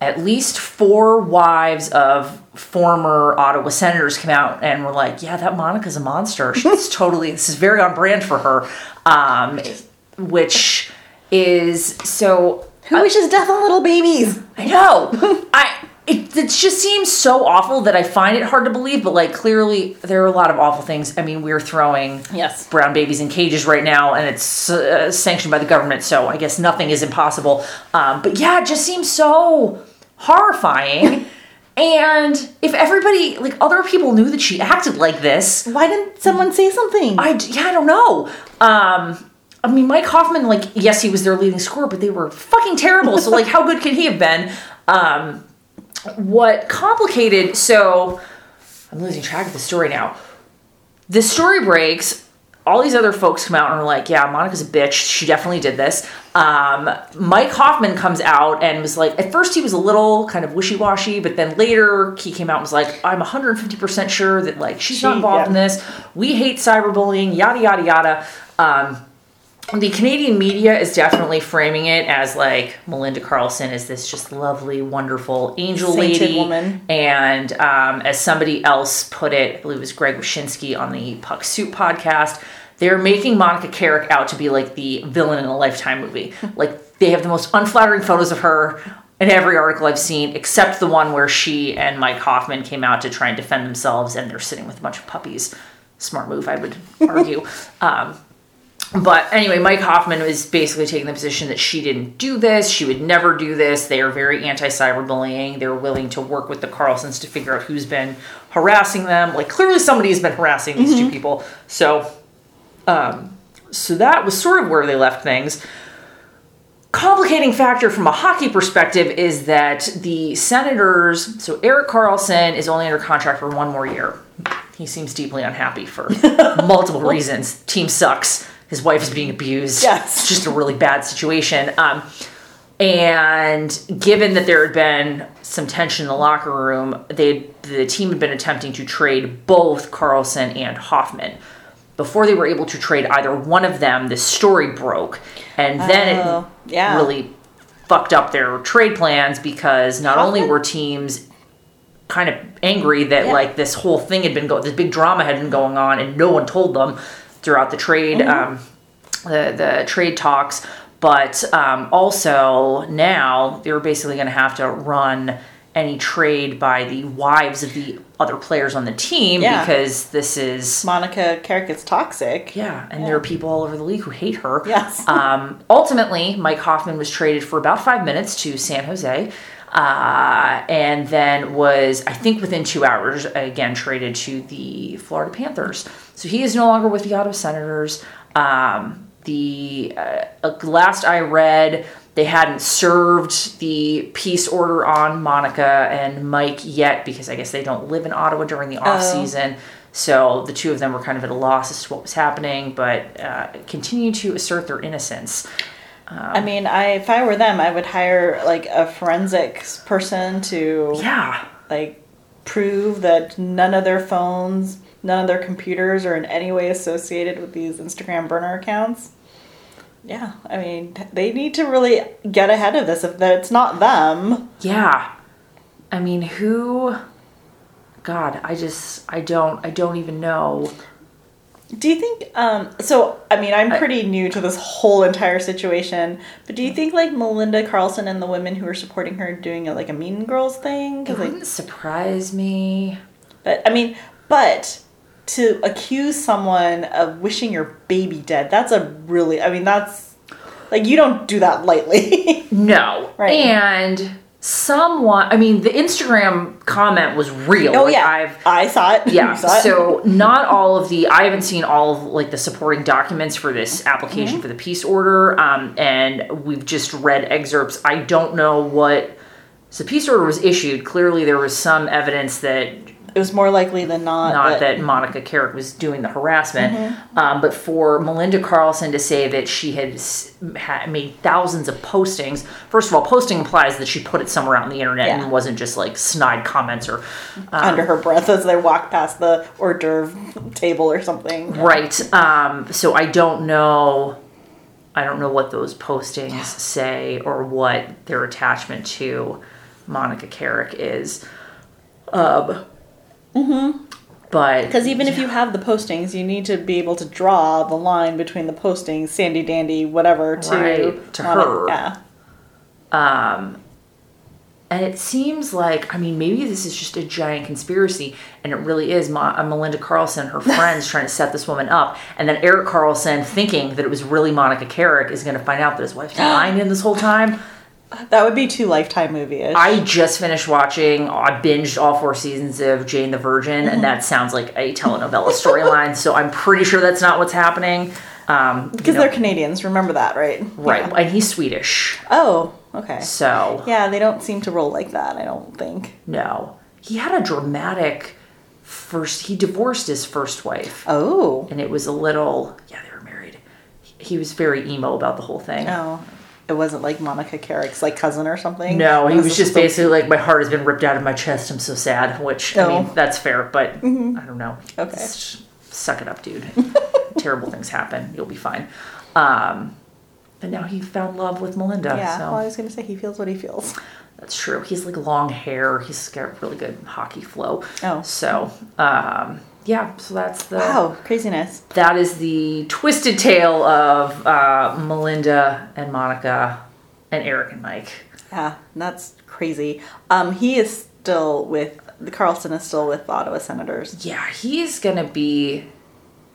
at least four wives of former Ottawa senators came out and were like, "Yeah, that Monica's a monster. She's [laughs] totally this is very on brand for her." Um, which is so Who wishes death on little babies? I know. [laughs] I it, it just seems so awful that I find it hard to believe. But like clearly, there are a lot of awful things. I mean, we're throwing Yes. brown babies in cages right now, and it's uh, sanctioned by the government. So I guess nothing is impossible. Um, but yeah, it just seems so horrifying. [laughs] and if everybody, like other people, knew that she acted like this, Why didn't someone say something? I yeah, I don't know. Um, I mean, Mike Hoffman, like, yes, he was their leading scorer, but they were fucking terrible. So, like, how good could he have been? Um, what complicated? So, I'm losing track of the story now. The story breaks. All these other folks come out and are like, "Yeah, Monica's a bitch. She definitely did this." Um, Mike Hoffman comes out and was like, at first he was a little kind of wishy-washy, but then later he came out and was like, "I'm 150 percent sure that like she's not involved yeah. in this. We hate cyberbullying. Yada yada yada." Um, the Canadian media is definitely framing it as like Melinda Karlsson is this just lovely, wonderful angel Sainted lady. woman. And um, as somebody else put it, I believe it was Greg Wyshynski on the Puck Soup podcast, they're making Monika Caryk out to be like the villain in a Lifetime movie. [laughs] like they have the most unflattering photos of her in every article I've seen, except the one where she and Mike Hoffman came out to try and defend themselves, and they're sitting with a bunch of puppies. Smart move, I would argue. [laughs] um, but anyway, Mike Hoffman was basically taking the position that she didn't do this. She would never do this. They are very anti cyberbullying. They're willing to work with the Karlssons to figure out who's been harassing them. Like clearly somebody has been harassing these two people. So, um, so that was sort of where they left things. Complicating factor from a hockey perspective is that the Senators. So Erik Karlsson is only under contract for one more year. He seems deeply unhappy for [laughs] multiple reasons. Team sucks. His wife is being abused. Yes. It's just a really bad situation. Um, and given that there had been some tension in the locker room, they the team had been attempting to trade both Karlsson and Hoffman. Before they were able to trade either one of them, the story broke, and then Oh, it yeah. really fucked up their trade plans because not only were teams kind of angry that Yeah. like this whole thing had been going, this big drama had been going on, and no one told them throughout the trade, Mm-hmm. um, the the trade talks. But um, also now they were basically going to have to run any trade by the wives of the other players on the team Yeah. because this is Monika Caryk is toxic. yeah, and there are people all over the league who hate her. Yes. [laughs] Um, ultimately, Mike Hoffman was traded for about five minutes to San Jose, uh, and then was, I think, within two hours, again traded to the Florida Panthers. So he is no longer with the Ottawa Senators. Um, the uh, uh, last I read, they hadn't served the peace order on Monica and Mike yet because I guess they don't live in Ottawa during the off season. So the two of them were kind of at a loss as to what was happening, but uh, continue to assert their innocence. I mean, I if I were them, I would hire like a forensics person to Yeah. like prove that none of their phones, none of their computers are in any way associated with these Instagram burner accounts. Yeah, I mean, they need to really get ahead of this. If it's not them, Yeah. I mean, who God, I just I don't I don't even know. do you think? Um, so, I mean, I'm pretty new to this whole entire situation, but do you think like Melinda Karlsson and the women who are supporting her doing a, like a Mean Girls thing? It 'Cause, like, wouldn't surprise me. But I mean, but to accuse someone of wishing your baby dead, that's a really I mean, that's like you don't do that lightly. [laughs] No. Right. And someone I mean the Instagram comment was real. oh Like, yeah. I've I saw it. [laughs] yeah saw it. so not all of the i haven't seen all of like the supporting documents for this application Mm-hmm. for the peace order um, and we've just read excerpts i don't know what so the peace order was issued clearly there was some evidence that it was more likely than not, not that, that Monika Caryk was doing the harassment, Mm-hmm. um, but for Melinda Karlsson to say that she had, had made thousands of postings. First of all, posting implies that she put it somewhere out on the internet Yeah. and wasn't just like snide comments or under her breath as they walked past the hors d'oeuvre table or something. [laughs] Right. Um, so I don't know. I don't know what those postings [sighs] say or what their attachment to Monika Caryk is. Um, But Because even if you have the postings, you need to be able to draw the line between the postings, Sandy Dandy, whatever, to Right, to her. Yeah. and it seems like I mean maybe this is just a giant conspiracy, and it really is. Ma- uh, Melinda Karlsson, her [laughs] friends, trying to set this woman up, and then Erik Karlsson, thinking that it was really Monika Caryk, is going to find out that his wife's [gasps] lying to him this whole time. That would be too lifetime movie ish. I just finished watching, I binged all four seasons of Jane the Virgin, and that sounds like a telenovela storyline, so I'm pretty sure that's not what's happening. Um, Because you know, they're Canadians, remember that, right? right, Yeah. and he's Swedish, Oh, okay. so Yeah, they don't seem to roll like that, I don't think. no. He had a dramatic first, he divorced his first wife, Oh. and it was a little, yeah, they were married. He was very emo about the whole thing. No. It wasn't like Monika Caryk's like cousin or something. No, he was just so- basically like, my heart has been ripped out of my chest. I'm so sad. Which I mean, Oh. that's fair, but I don't know. Okay. It's- suck it up, dude. [laughs] Terrible things happen. You'll be fine. Um, and now he found love with Melinda. Yeah. so. Well, I was gonna say he feels what he feels. That's true. He's like long hair. He's got really good hockey flow. Oh. So, um, yeah. So that's the Wow, craziness. that is the twisted tale of uh, Melinda and Monica and Eric and Mike. Yeah, that's crazy. Um, he is still with the Karlsson is still with the Ottawa Senators. Yeah, he's gonna be.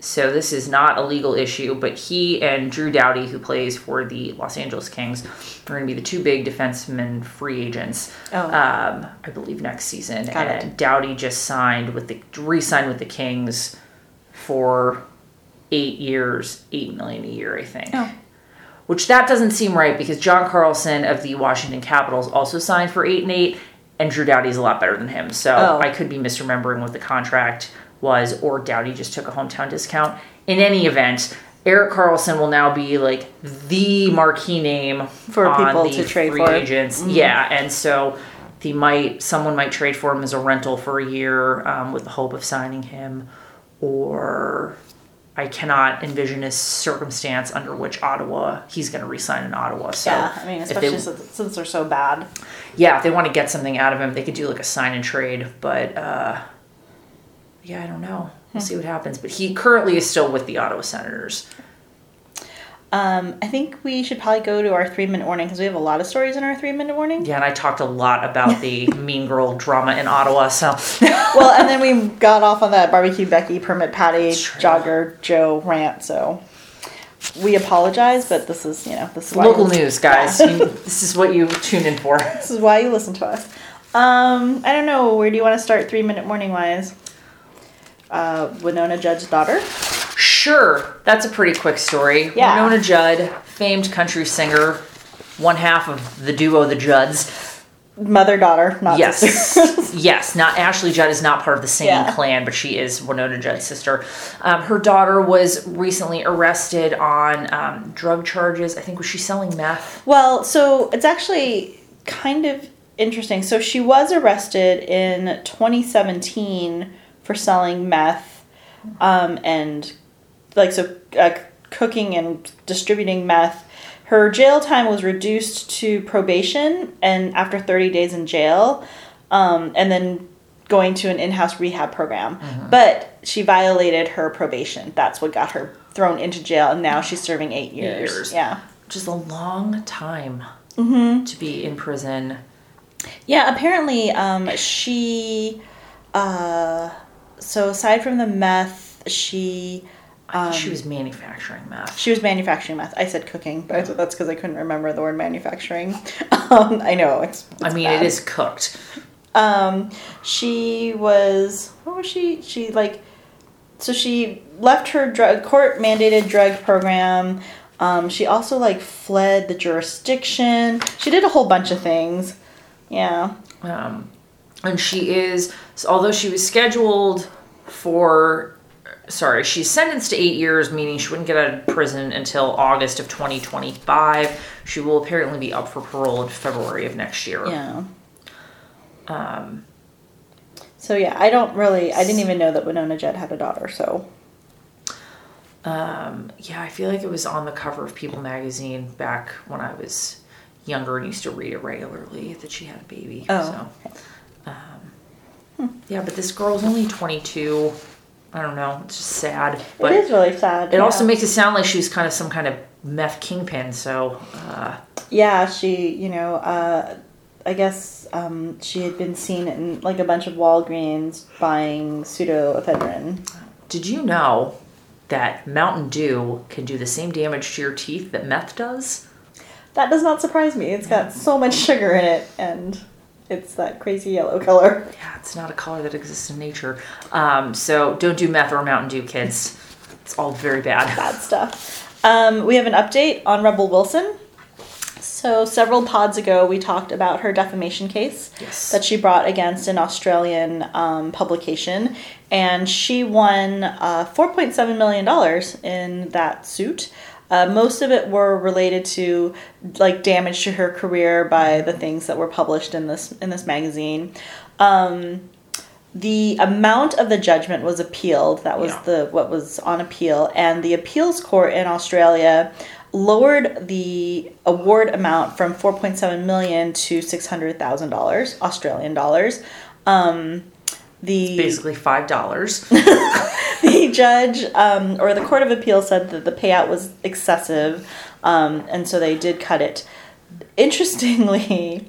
So this is not a legal issue, but he and Drew Doughty, who plays for the Los Angeles Kings, are going to be the two big defensemen free agents. Oh. Um, I believe next season. Got it. and Doughty just signed with the re-signed with the Kings for eight years, eight million a year, I think. Oh. Which that doesn't seem right because John Carlson of the Washington Capitals also signed for eight and eight, and Drew Doughty's a lot better than him. So Oh. I could be misremembering what the contract was, or Doughty just took a hometown discount. In any event, Erik Karlsson will now be like the marquee name For people to trade free for. Mm-hmm. agents. Yeah, and so he might someone might trade for him as a rental for a year um, with the hope of signing him, or I cannot envision a circumstance under which Ottawa he's going to resign in Ottawa. So yeah, I mean, especially they, since, since they're so bad. yeah, if they want to get something out of him, they could do like a sign and trade. But uh, yeah, I don't know. We'll Hmm. see what happens. But he currently is still with the Ottawa Senators. Um, I think we should probably go to our three minute warning because we have a lot of stories in our three minute warning. Yeah, and I talked a lot about the [laughs] Mean Girl drama in Ottawa. So [laughs] well, and then we got off on that barbecue Becky permit Patty True. jogger Joe rant. So we apologize, but this is you know this is why local you- news, guys. Yeah. You- this is what you tune in for. [laughs] this is why you listen to us. Um, I don't know. Where do you want to start? Three minute warning wise. Uh, Wynonna Judd's daughter. Sure, that's a pretty quick story. Yeah. Wynonna Judd, famed country singer, one half of the duo The Judds. Mother daughter, not sister. Yes, [laughs] yes. Not Ashley Judd is not part of the same Yeah. clan, but she is Wynonna Judd's sister. Um, her daughter was recently arrested on um, drug charges. I think was she selling meth? Well, so it's actually kind of interesting. So she was arrested in 2017 for selling meth, um, and like so uh, cooking and distributing meth. Her jail time was reduced to probation, and after 30 days in jail, um, and then going to an in-house rehab program. But she violated her probation. That's what got her thrown into jail, and now she's serving eight years. Years. Yeah. Which is a long time Mm-hmm. to be in prison. Yeah, apparently, um, she, uh, so aside from the meth, she, Um, she was manufacturing meth. she was manufacturing meth. I said cooking, but that's because I couldn't remember the word manufacturing. [laughs] Um, I know it's. I mean, bad. it is cooked. Um, she was what was she? She like, so she left her drug court mandated drug program. Um, she also like fled the jurisdiction. She did a whole bunch of things. Yeah. Um, and she is, although she was scheduled for, sorry, she's sentenced to eight years, meaning she wouldn't get out of prison until August of 2025. She will apparently be up for parole in February of next year. Yeah. Um, So yeah, I don't really. I didn't even know that Wynonna Judd had a daughter. So um, yeah, I feel like it was on the cover of People magazine back when I was younger and used to read it regularly that she had a baby. Oh, So, um, yeah, but this girl's only 22. I don't know. It's just sad. But it is really sad. It also makes it sound like she was kind of some kind of meth kingpin. So, uh, Yeah, she. You know. Uh, I guess um, she had been seen in like a bunch of Walgreens buying pseudoephedrine. did you know that Mountain Dew can do the same damage to your teeth that meth does? That does not surprise me. It's got so much sugar in it, and it's that crazy yellow color. Yeah, it's not a color that exists in nature. Um, so don't do meth or Mountain Dew, kids. It's all very bad. Bad stuff. Um, we have an update on Rebel Wilson. So several pods ago, we talked about her defamation case Yes. that she brought against an Australian um, publication, and she won uh, four point seven million dollars in that suit. Uh, most of it were related to like damage to her career by the things that were published in this in this magazine. Um, the amount of the judgment was appealed. That was Yeah. the what was on appeal, and the appeals court in Australia lowered the award amount from 4.7 million to 600,000 dollars Australian dollars. Um, the Basically five dollars. [laughs] the judge um, or the court of appeal said that the payout was excessive, um, and so they did cut it. Interestingly,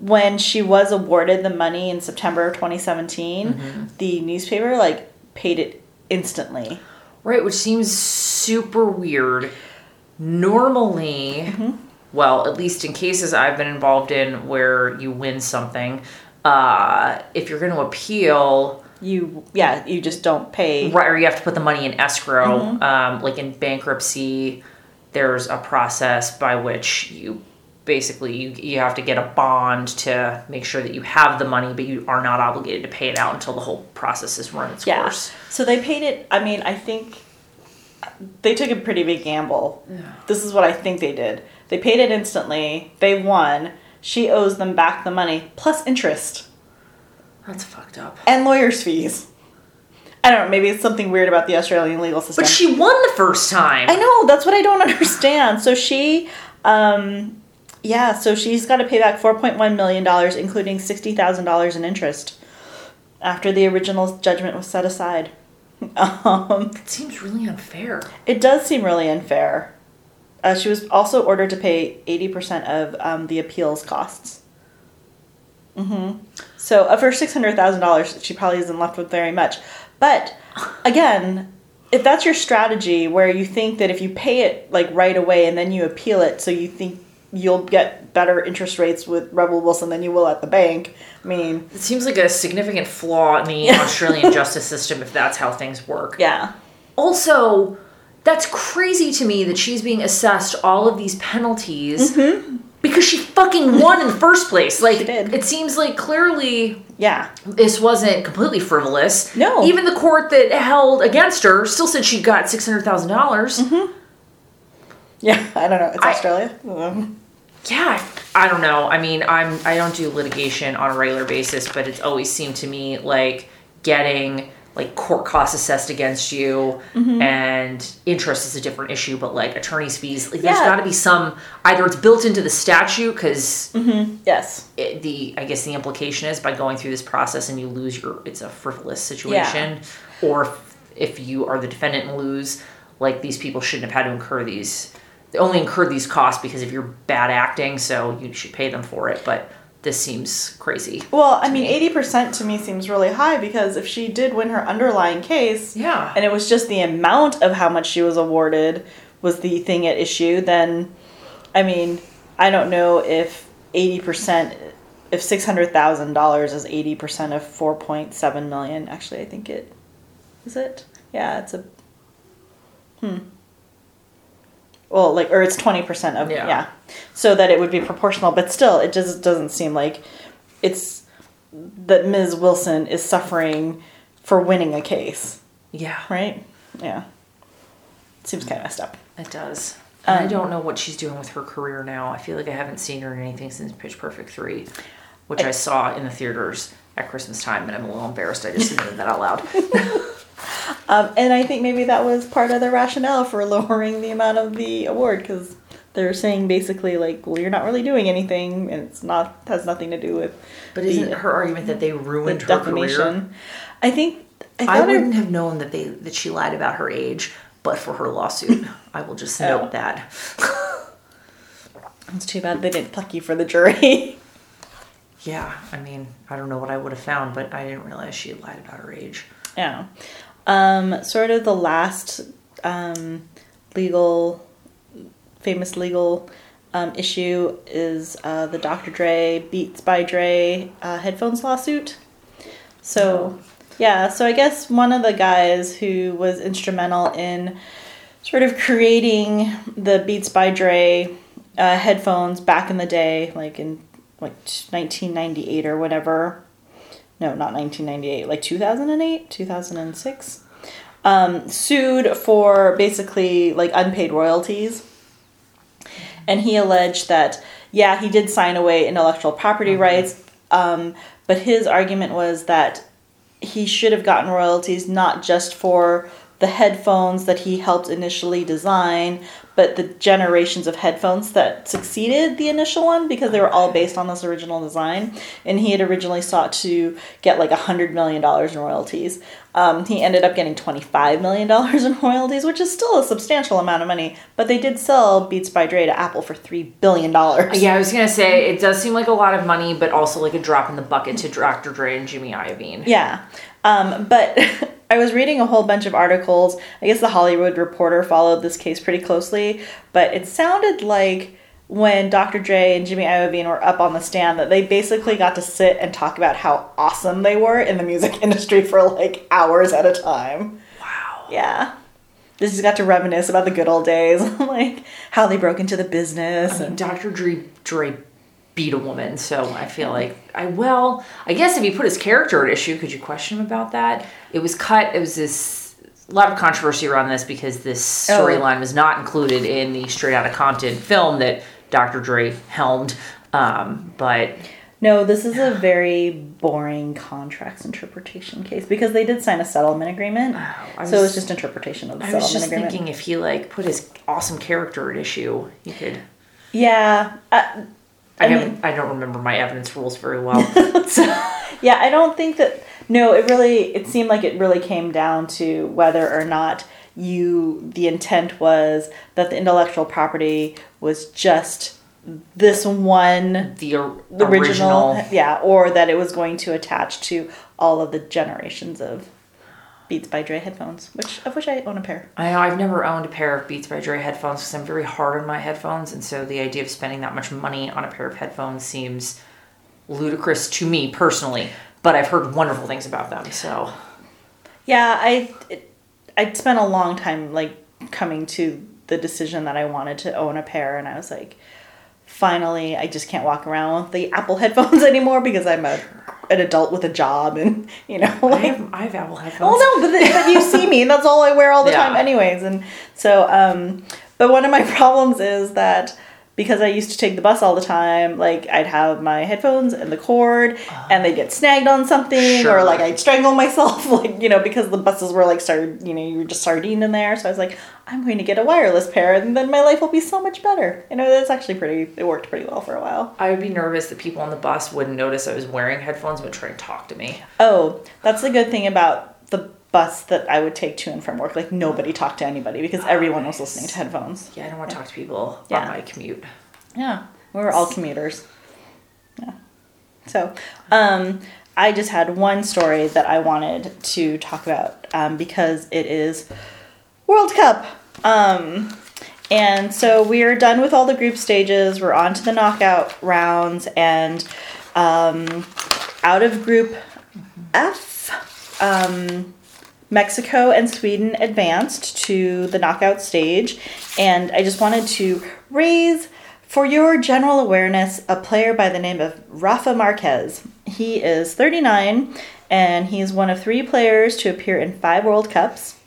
when she was awarded the money in September of 2017, the newspaper like paid it instantly. Right, which seems super weird. Normally, well, at least in cases I've been involved in where you win something, uh, if you're going to appeal, You yeah, you just don't pay. right, or you have to put the money in escrow, um, like in bankruptcy, there's a process by which you basically you, you have to get a bond to make sure that you have the money, but you are not obligated to pay it out until the whole process has run its Yeah. course. So they paid it. I mean, I think they took a pretty big gamble. This is what I think they did. They paid it instantly. They won. She owes them back the money plus interest That's fucked up. and lawyers' fees. I don't know. Maybe it's something weird about the Australian legal system. But she won the first time. I know that's what I don't [laughs] understand. So she, um, yeah, so she's got to pay back four point one million dollars, including sixty thousand dollars in interest, after the original judgment was set aside. [laughs] Um, It seems really unfair. it does seem really unfair. Uh, she was also ordered to pay eighty percent of um, the appeals costs. hmm So of her six hundred thousand dollars, she probably isn't left with very much. But again, if that's your strategy, where you think that if you pay it like right away and then you appeal it, so you think you'll get better interest rates with Rebel Wilson than you will at the bank. I mean, It seems like a significant flaw in the [laughs] Australian justice system if that's how things work. yeah, Also, that's crazy to me that she's being assessed all of these penalties mm-hmm. because she fucking won in the first place. Like, did. it seems like clearly yeah, this wasn't completely frivolous. No. Even the court that held against her still said she got $600,000. dollars mm-hmm. yeah. I don't know. It's I- Australia. Yeah i don't know i mean i'm i don't do litigation on a regular basis but it's always seemed to me like getting like court costs assessed against you Mm-hmm. and interest is a different issue but like attorney's fees like there's Yeah. got to be some either it's built into the statute because Yes. the i guess the implication is by going through this process and you lose your it's a frivolous situation or if, if you are the defendant and lose like these people shouldn't have had to incur these they only incurred these costs because of your bad acting so you should pay them for it but this seems crazy Well, I mean, eighty percent to me seems really high because if she did win her underlying case, Yeah. and it was just the amount of how much she was awarded was the thing at issue, then, I mean, I don't know if eighty percent, if six hundred thousand dollars is eighty percent of four point seven million. Actually, I think it is it. Yeah, it's a. Hmm. Well, like, or it's twenty percent of Yeah. yeah. so that it would be proportional. But still, it just doesn't seem like it's that Ms. Wilson is suffering for winning a case, yeah right? Yeah, seems kind of messed up. it does and i Um, don't know what she's doing with her career now i feel like i haven't seen her in anything since pitch perfect 3 which I, I- saw in the theaters at christmas time and i'm a little embarrassed i just [laughs] admitted that out loud [laughs] Um, and I think maybe that was part of the rationale for [laughs] lowering the amount of the award because they're saying basically like, well, you're not really doing anything, and it's not has nothing to do with But the- isn't her argument that they the ruined her career? defamation. I think I I wouldn't have known that they that she lied about her age, but for her lawsuit. [laughs] I will just Oh. note that. [laughs] it's too bad they didn't pluck you for the jury. Yeah, I mean, I don't know what I would have found, but I didn't realize she lied about her age. Yeah. Um, sort of the last um, legal, famous legal um, issue is uh, the Dr. Dre Beats by Dre uh, headphones lawsuit. So, yeah, so I guess one of the guys who was instrumental in sort of creating the Beats by Dre uh, headphones back in the day, like in like 1998 or whatever, no, not 1998, like 2008, 2006, um, sued for basically like unpaid royalties. And he alleged that, yeah, he did sign away intellectual property rights, um, but his argument was that he should have gotten royalties not just for the headphones that he helped initially design, but the generations of headphones that succeeded the initial one because they were all based on this original design. And he had originally sought to get like a $100 million in royalties. Um, he ended up getting $25 million in royalties, which is still a substantial amount of money, but they did sell Beats by Dre to Apple for $3 billion. Yeah, I was gonna say it does seem like a lot of money, but also like a drop in the bucket to Dr. Dre and Jimmy Iovine. Yeah. Um, but [laughs] I was reading a whole bunch of articles. I guess the Hollywood Reporter followed this case pretty closely, but it sounded like when Dr. Dre and Jimmy Iovine were up on the stand that they basically got to sit and talk about how awesome they were in the music [laughs] industry for like hours at a time. Wow. Yeah. They just got to reminisce about the good old days, [laughs] like how they broke into the business. I mean, And, Dr. Dre, Dre beat a woman, so I feel like I well, I guess if he put his character at issue, could you question him about that? It was cut. It was this a lot of controversy around this because this Oh. storyline was not included in the Straight Outta Compton film that Dr. Dre helmed. Um, but no, this is a very boring contracts interpretation case because they did sign a settlement agreement. I so it was was- just interpretation of the I was settlement just agreement. thinking if he like put his awesome character at issue, he could. Yeah. Uh, I, I mean- I don't remember my evidence rules very well. [laughs] so, Yeah, I don't think that. No, it really. It seemed like it really came down to whether or not you. The intent was that the intellectual property was just this one, the, or- the original, original yeah, or that it was going to attach to all of the generations of Beats by Dre headphones, which of which I own a pair. I know I've never owned a pair of Beats by Dre headphones because I'm very hard on my headphones, and so the idea of spending that much money on a pair of headphones seems ludicrous to me personally. But I've heard wonderful things about them, so Yeah, I it, I spent a long time like coming to the decision that I wanted to own a pair, and I was like, finally, I just can't walk around with the Apple [laughs] headphones anymore because I'm a an adult with a job, and [laughs] you know, like, I have, I have Apple headphones. oh no, but, the, but you see me, and that's all I wear all the [laughs] Yeah. time, anyways, and so um, but one of my [laughs] problems is that. Because I used to take the bus all the time, like I'd have my headphones and the cord, and they'd get snagged on something, Sure. or like I'd strangle myself, [laughs] like you know, because the buses were like started, you know, you were just sardine in there. So I was like, I'm going to get a wireless pair, and then my life will be so much better. You know, that's actually pretty. It worked pretty well for a while. I would be nervous that people on the bus wouldn't notice I was wearing headphones but try to talk to me. Oh, that's the good thing about the bus that I would take to and from work. Like nobody talked to anybody because everyone was listening to headphones. Yeah, I don't want to talk to people Yeah. on my commute. Yeah, we were all commuters. Yeah. So, um, I just had one story that I wanted to talk about um, because it is World Cup. Um, and so we're done with all the group stages. We're on to the knockout rounds, and um, out of Group F, um, Mexico and Sweden advanced to the knockout stage. And I just wanted to raise, for your general awareness, a player by the name of Rafa Marquez. He is 39 and he's one of three players to appear in five World Cups.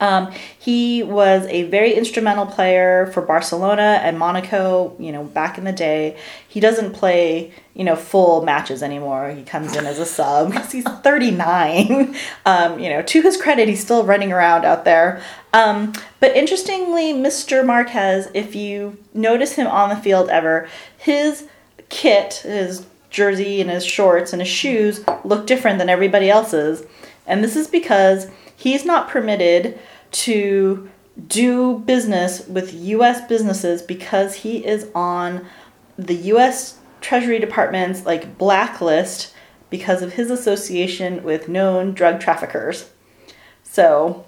Um, he was a very instrumental player for Barcelona and Monaco, you know, back in the day. He doesn't play, you know, full matches anymore. He comes in as a sub because he's 39. [laughs] Um, you know, to his credit, he's still running around out there. Um, but interestingly, Mr. Marquez, if you notice him on the field ever, his kit, his jersey and his shorts and his shoes look different than everybody else's. And this is because he's not permitted to do business with US businesses because he is on the US Treasury Department's like blacklist because of his association with known drug traffickers. So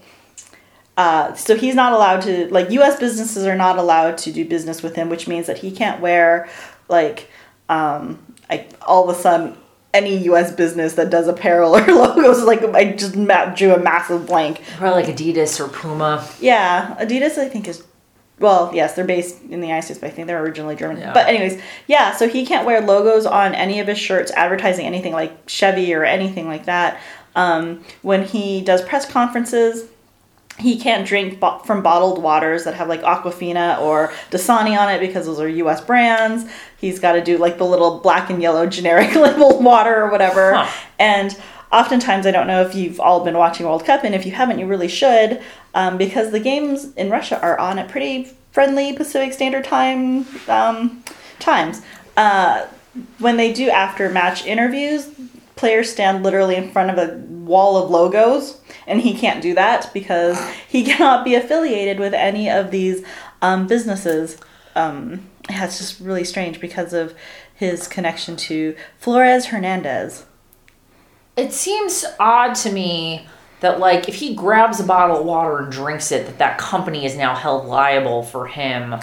uh, so he's not allowed to like U.S. businesses are not allowed to do business with him, which means that he can't wear like um, like all of a sudden any U.S. business that does apparel [laughs] or logos. Like I just drew a massive blank. Probably like Adidas or Puma. Yeah, Adidas I think is well, yes, they're based in the United States, but I think they're originally German. Yeah. But anyways, yeah, so he can't wear logos on any of his shirts advertising anything like Chevy or anything like that. Um, when he does press conferences, he can't drink bo- from bottled waters that have like Aquafina or Dasani on it because those are U.S. brands. He's got to do like the little black and yellow generic [laughs] labeled water or whatever. Huh. And oftentimes, I don't know if you've all been watching World Cup, and if you haven't, you really should, um, because the games in Russia are on at pretty friendly Pacific Standard Time um, times. Uh, when they do after match interviews, players stand literally in front of a wall of logos, and he can't do that because he [laughs] cannot be affiliated with any of these um, businesses. Um, it's just really strange because of his connection to Flores Hernandez. It seems odd to me that like if he grabs a bottle of water and drinks it, that that company is now held liable for him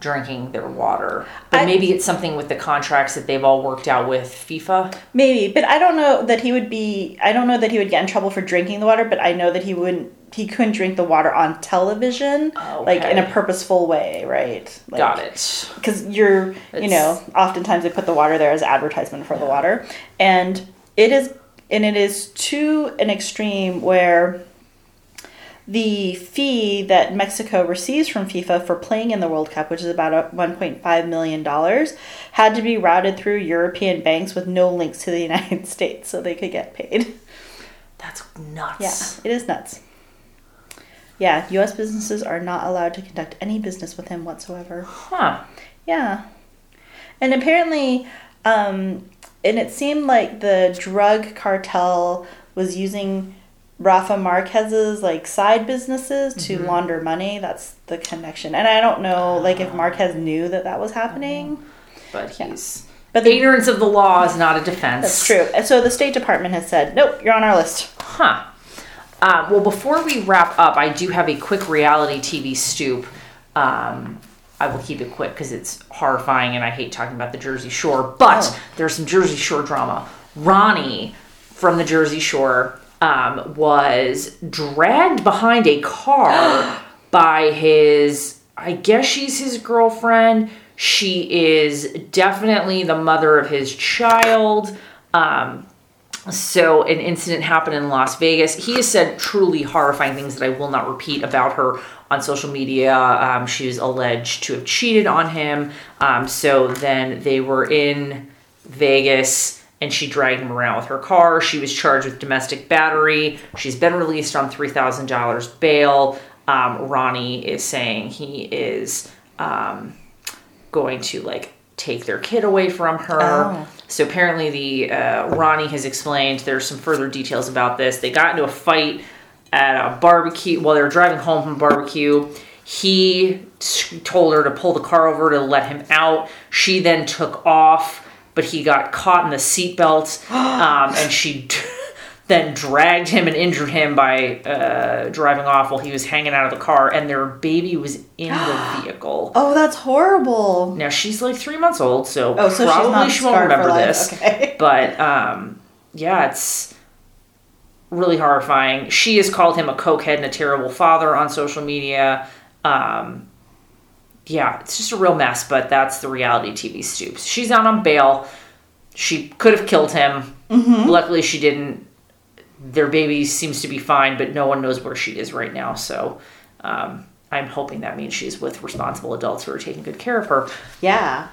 drinking their water. But I- maybe it's something with the contracts that they've all worked out with FIFA. Maybe, but I don't know that he would be. I don't know that he would get in trouble for drinking the water, but I know that he wouldn't. He couldn't drink the water on television, oh, like in a purposeful way, right? Like, Got it. because you're you know oftentimes they put the water there as advertisement for the water and it is and it is to an extreme where the fee that Mexico receives from FIFA for playing in the World Cup, which is about 1.5 million dollars, had to be routed through European banks with no links to the [laughs] United States, so they could get paid. That's nuts. Yeah, it is nuts. Yeah, U.S. businesses are not allowed to conduct any business with him whatsoever. Huh. Yeah. And apparently, um, and it seemed like the drug cartel was using Rafa Marquez's like side businesses to launder money. That's the connection. And I don't know like if Marquez knew that that was happening. But he's But the, ignorance of the law is not a defense. that's true. And so the State Department has said, nope, you're on our list. Huh. Um, well, before we wrap up, I do have a quick reality TV stoop. Um, I will keep it quick because it's horrifying and I hate talking about the Jersey Shore. But Oh. there's some Jersey Shore drama. Ronnie from the Jersey Shore um, was dragged behind a car [gasps] by his, I guess she's his girlfriend. She is definitely the mother of his child. Um, so an incident happened in Las Vegas. He has said truly horrifying things that I will not repeat about her on social media. Um, she was alleged to have cheated on him. Um, so then they were in Vegas and she dragged him around with her car. She was charged with domestic battery. She's been released on $3,000 bail. Um, Ronnie is saying he is um, going to like take their kid away from her. Oh. So apparently, the uh, Ronnie has explained. There's some further details about this. They got into a fight at a barbecue while they were driving home from barbecue. He told her to pull the car over to let him out. She then took off, but he got caught in the seatbelt, [gasps] um, and she then dragged him and injured him by uh, driving off while he was hanging out of the car, and their baby was in the [gasps] vehicle. Oh, that's horrible. Now she's like three months old, so, Oh, so probably she won't remember this. Okay. [laughs] But um, yeah, it's really horrifying. She has called him a cokehead and a terrible father on social media. Um, yeah, it's just a real mess. But that's the reality TV stoops. She's out on bail. She could have killed him. Mm-hmm. Luckily, she didn't. Their baby seems to be fine, but no one knows where she is right now. So. Um, I'm hoping that means she's with responsible adults who are taking good care of her. Yeah.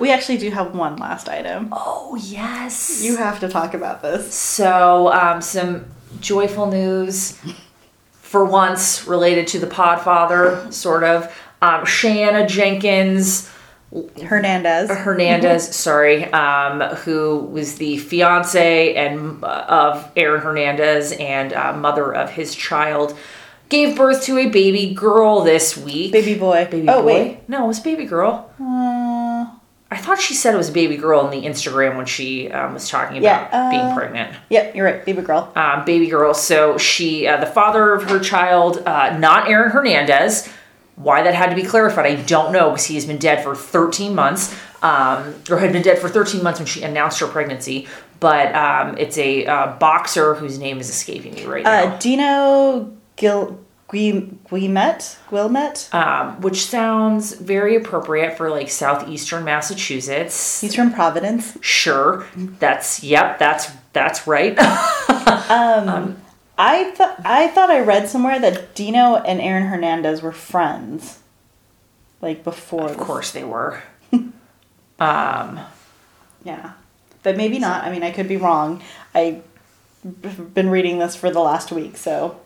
We actually do have one last item. Oh, yes. You have to talk about this. So, um, some joyful news [laughs] for once related to the Podfather, sort of. Um, Shanna Jenkins Hernandez. Hernandez, sorry, um, who was the fiance and uh, of Aaron Hernandez and uh, mother of his child, gave birth to a baby girl this week. Baby boy. Baby oh, boy? wait. No, it was baby girl. Uh, I thought she said it was baby girl in the Instagram when she um, was talking about Yeah, uh, being pregnant. yep, you're right. Baby girl. um, baby girl. So she, uh, the father of her child, uh, not Aaron Hernandez. Why that had to be clarified, I don't know, because he has been dead for 13 months, um, or had been dead for 13 months when she announced her pregnancy. But um, it's a uh, boxer whose name is escaping me right now, Uh, Dino Gil? Guilmet? um, which sounds very appropriate for like southeastern Massachusetts. He's from Providence. Sure, that's yep, that's that's right. [laughs] I thought I thought I read somewhere that Dino and Aaron Hernandez were friends. Like before. of course they were. [laughs] um, Yeah. But maybe not. I mean, I could be wrong. I've been reading this for the last week, so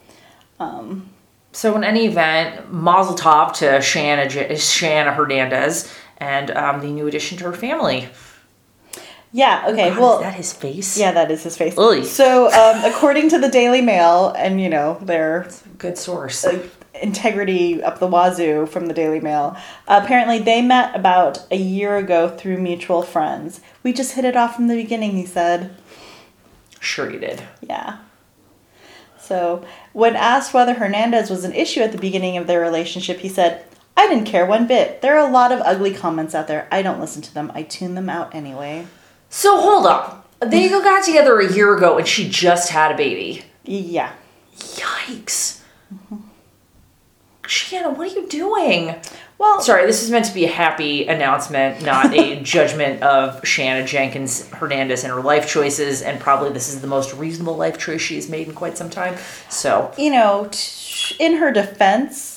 um, So in any event, Mazel Tov to Shanna, Shanna Hernandez and um, the new addition to her family. Yeah. Okay. God, well, is that his face? yeah, that is his face. Oy. So, um, according to the Daily Mail, and you know their Good source. uh, integrity up the wazoo from the Daily Mail, apparently they met about a year ago through mutual friends. We just hit it off from the beginning, he said. Sure you did. Yeah. So, when asked whether Hernandez was an issue at the beginning of their relationship, he said, I didn't care one bit. There are a lot of ugly comments out there. I don't listen to them. I tune them out anyway. So hold up. They got together a year ago and she just had a baby. Yeah. Yikes. Shanna, what are you doing? Well, Sorry, this is meant to be a happy announcement, not a [laughs] judgment of Shanna Jenkins Hernandez and her life choices. And probably this is the most reasonable life choice she's made in quite some time. So, you know, in her defense,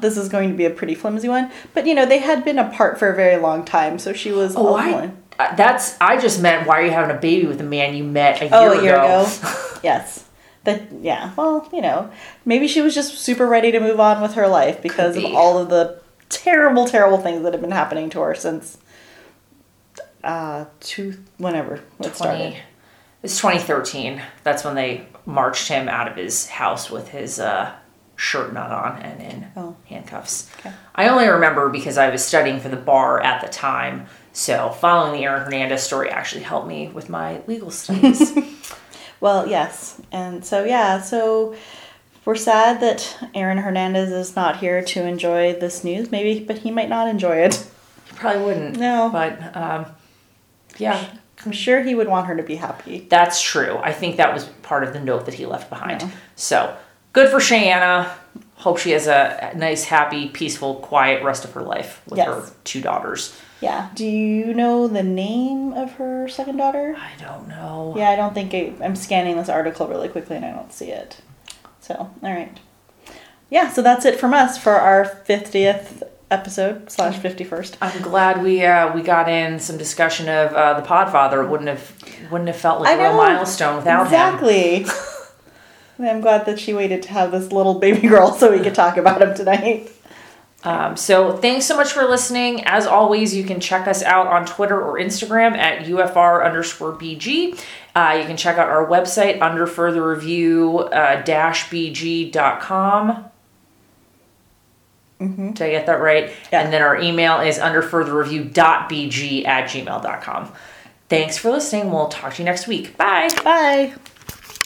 this is going to be a pretty flimsy one, but you know, they had been apart for a very long time, so she was oh, all I, one- uh, that's, I just meant why are you having a baby with a man you met a year ago? Oh, a year ago? ago. [laughs] yes. That yeah. Well, you know, maybe she was just super ready to move on with her life because of all of the terrible, terrible things that have been happening to her since uh two whenever it 20, started. it's 2013. That's when they marched him out of his house with his uh, shirt not on and in Oh. handcuffs. Okay. I only remember because I was studying for the bar at the time. So following the Aaron Hernandez story actually helped me with my legal studies. [laughs] Well, yes, and so yeah, so we're sad that Aaron Hernandez is not here to enjoy this news. Maybe, but he might not enjoy it. He probably wouldn't. No. But um, yeah, I'm sure he would want her to be happy. that's true. I think that was part of the note that he left behind. Yeah. So good for Shanna. Hope she has a nice, happy, peaceful, quiet rest of her life with Yes. her two daughters. Yeah. Do you know the name of her second daughter? I don't know. Yeah, I don't think I, I'm scanning this article really quickly and I don't see it. So, all right. Yeah, so that's it from us for our 50th episode slash 51st. I'm glad we uh, we got in some discussion of uh, the Podfather. It wouldn't have wouldn't have felt like I a real milestone without him. Exactly. [laughs] I'm glad that she waited to have this little baby girl so we could talk about him tonight. Um, so thanks so much for listening. As always, you can check us out on Twitter or Instagram at UFR underscore BG. Uh, you can check out our website under further review uh, dash BG.com. Mm-hmm. Did I get that right? Yeah. And then our email is under further review dot BG at gmail.com. Thanks for listening. We'll talk to you next week. Bye. Bye.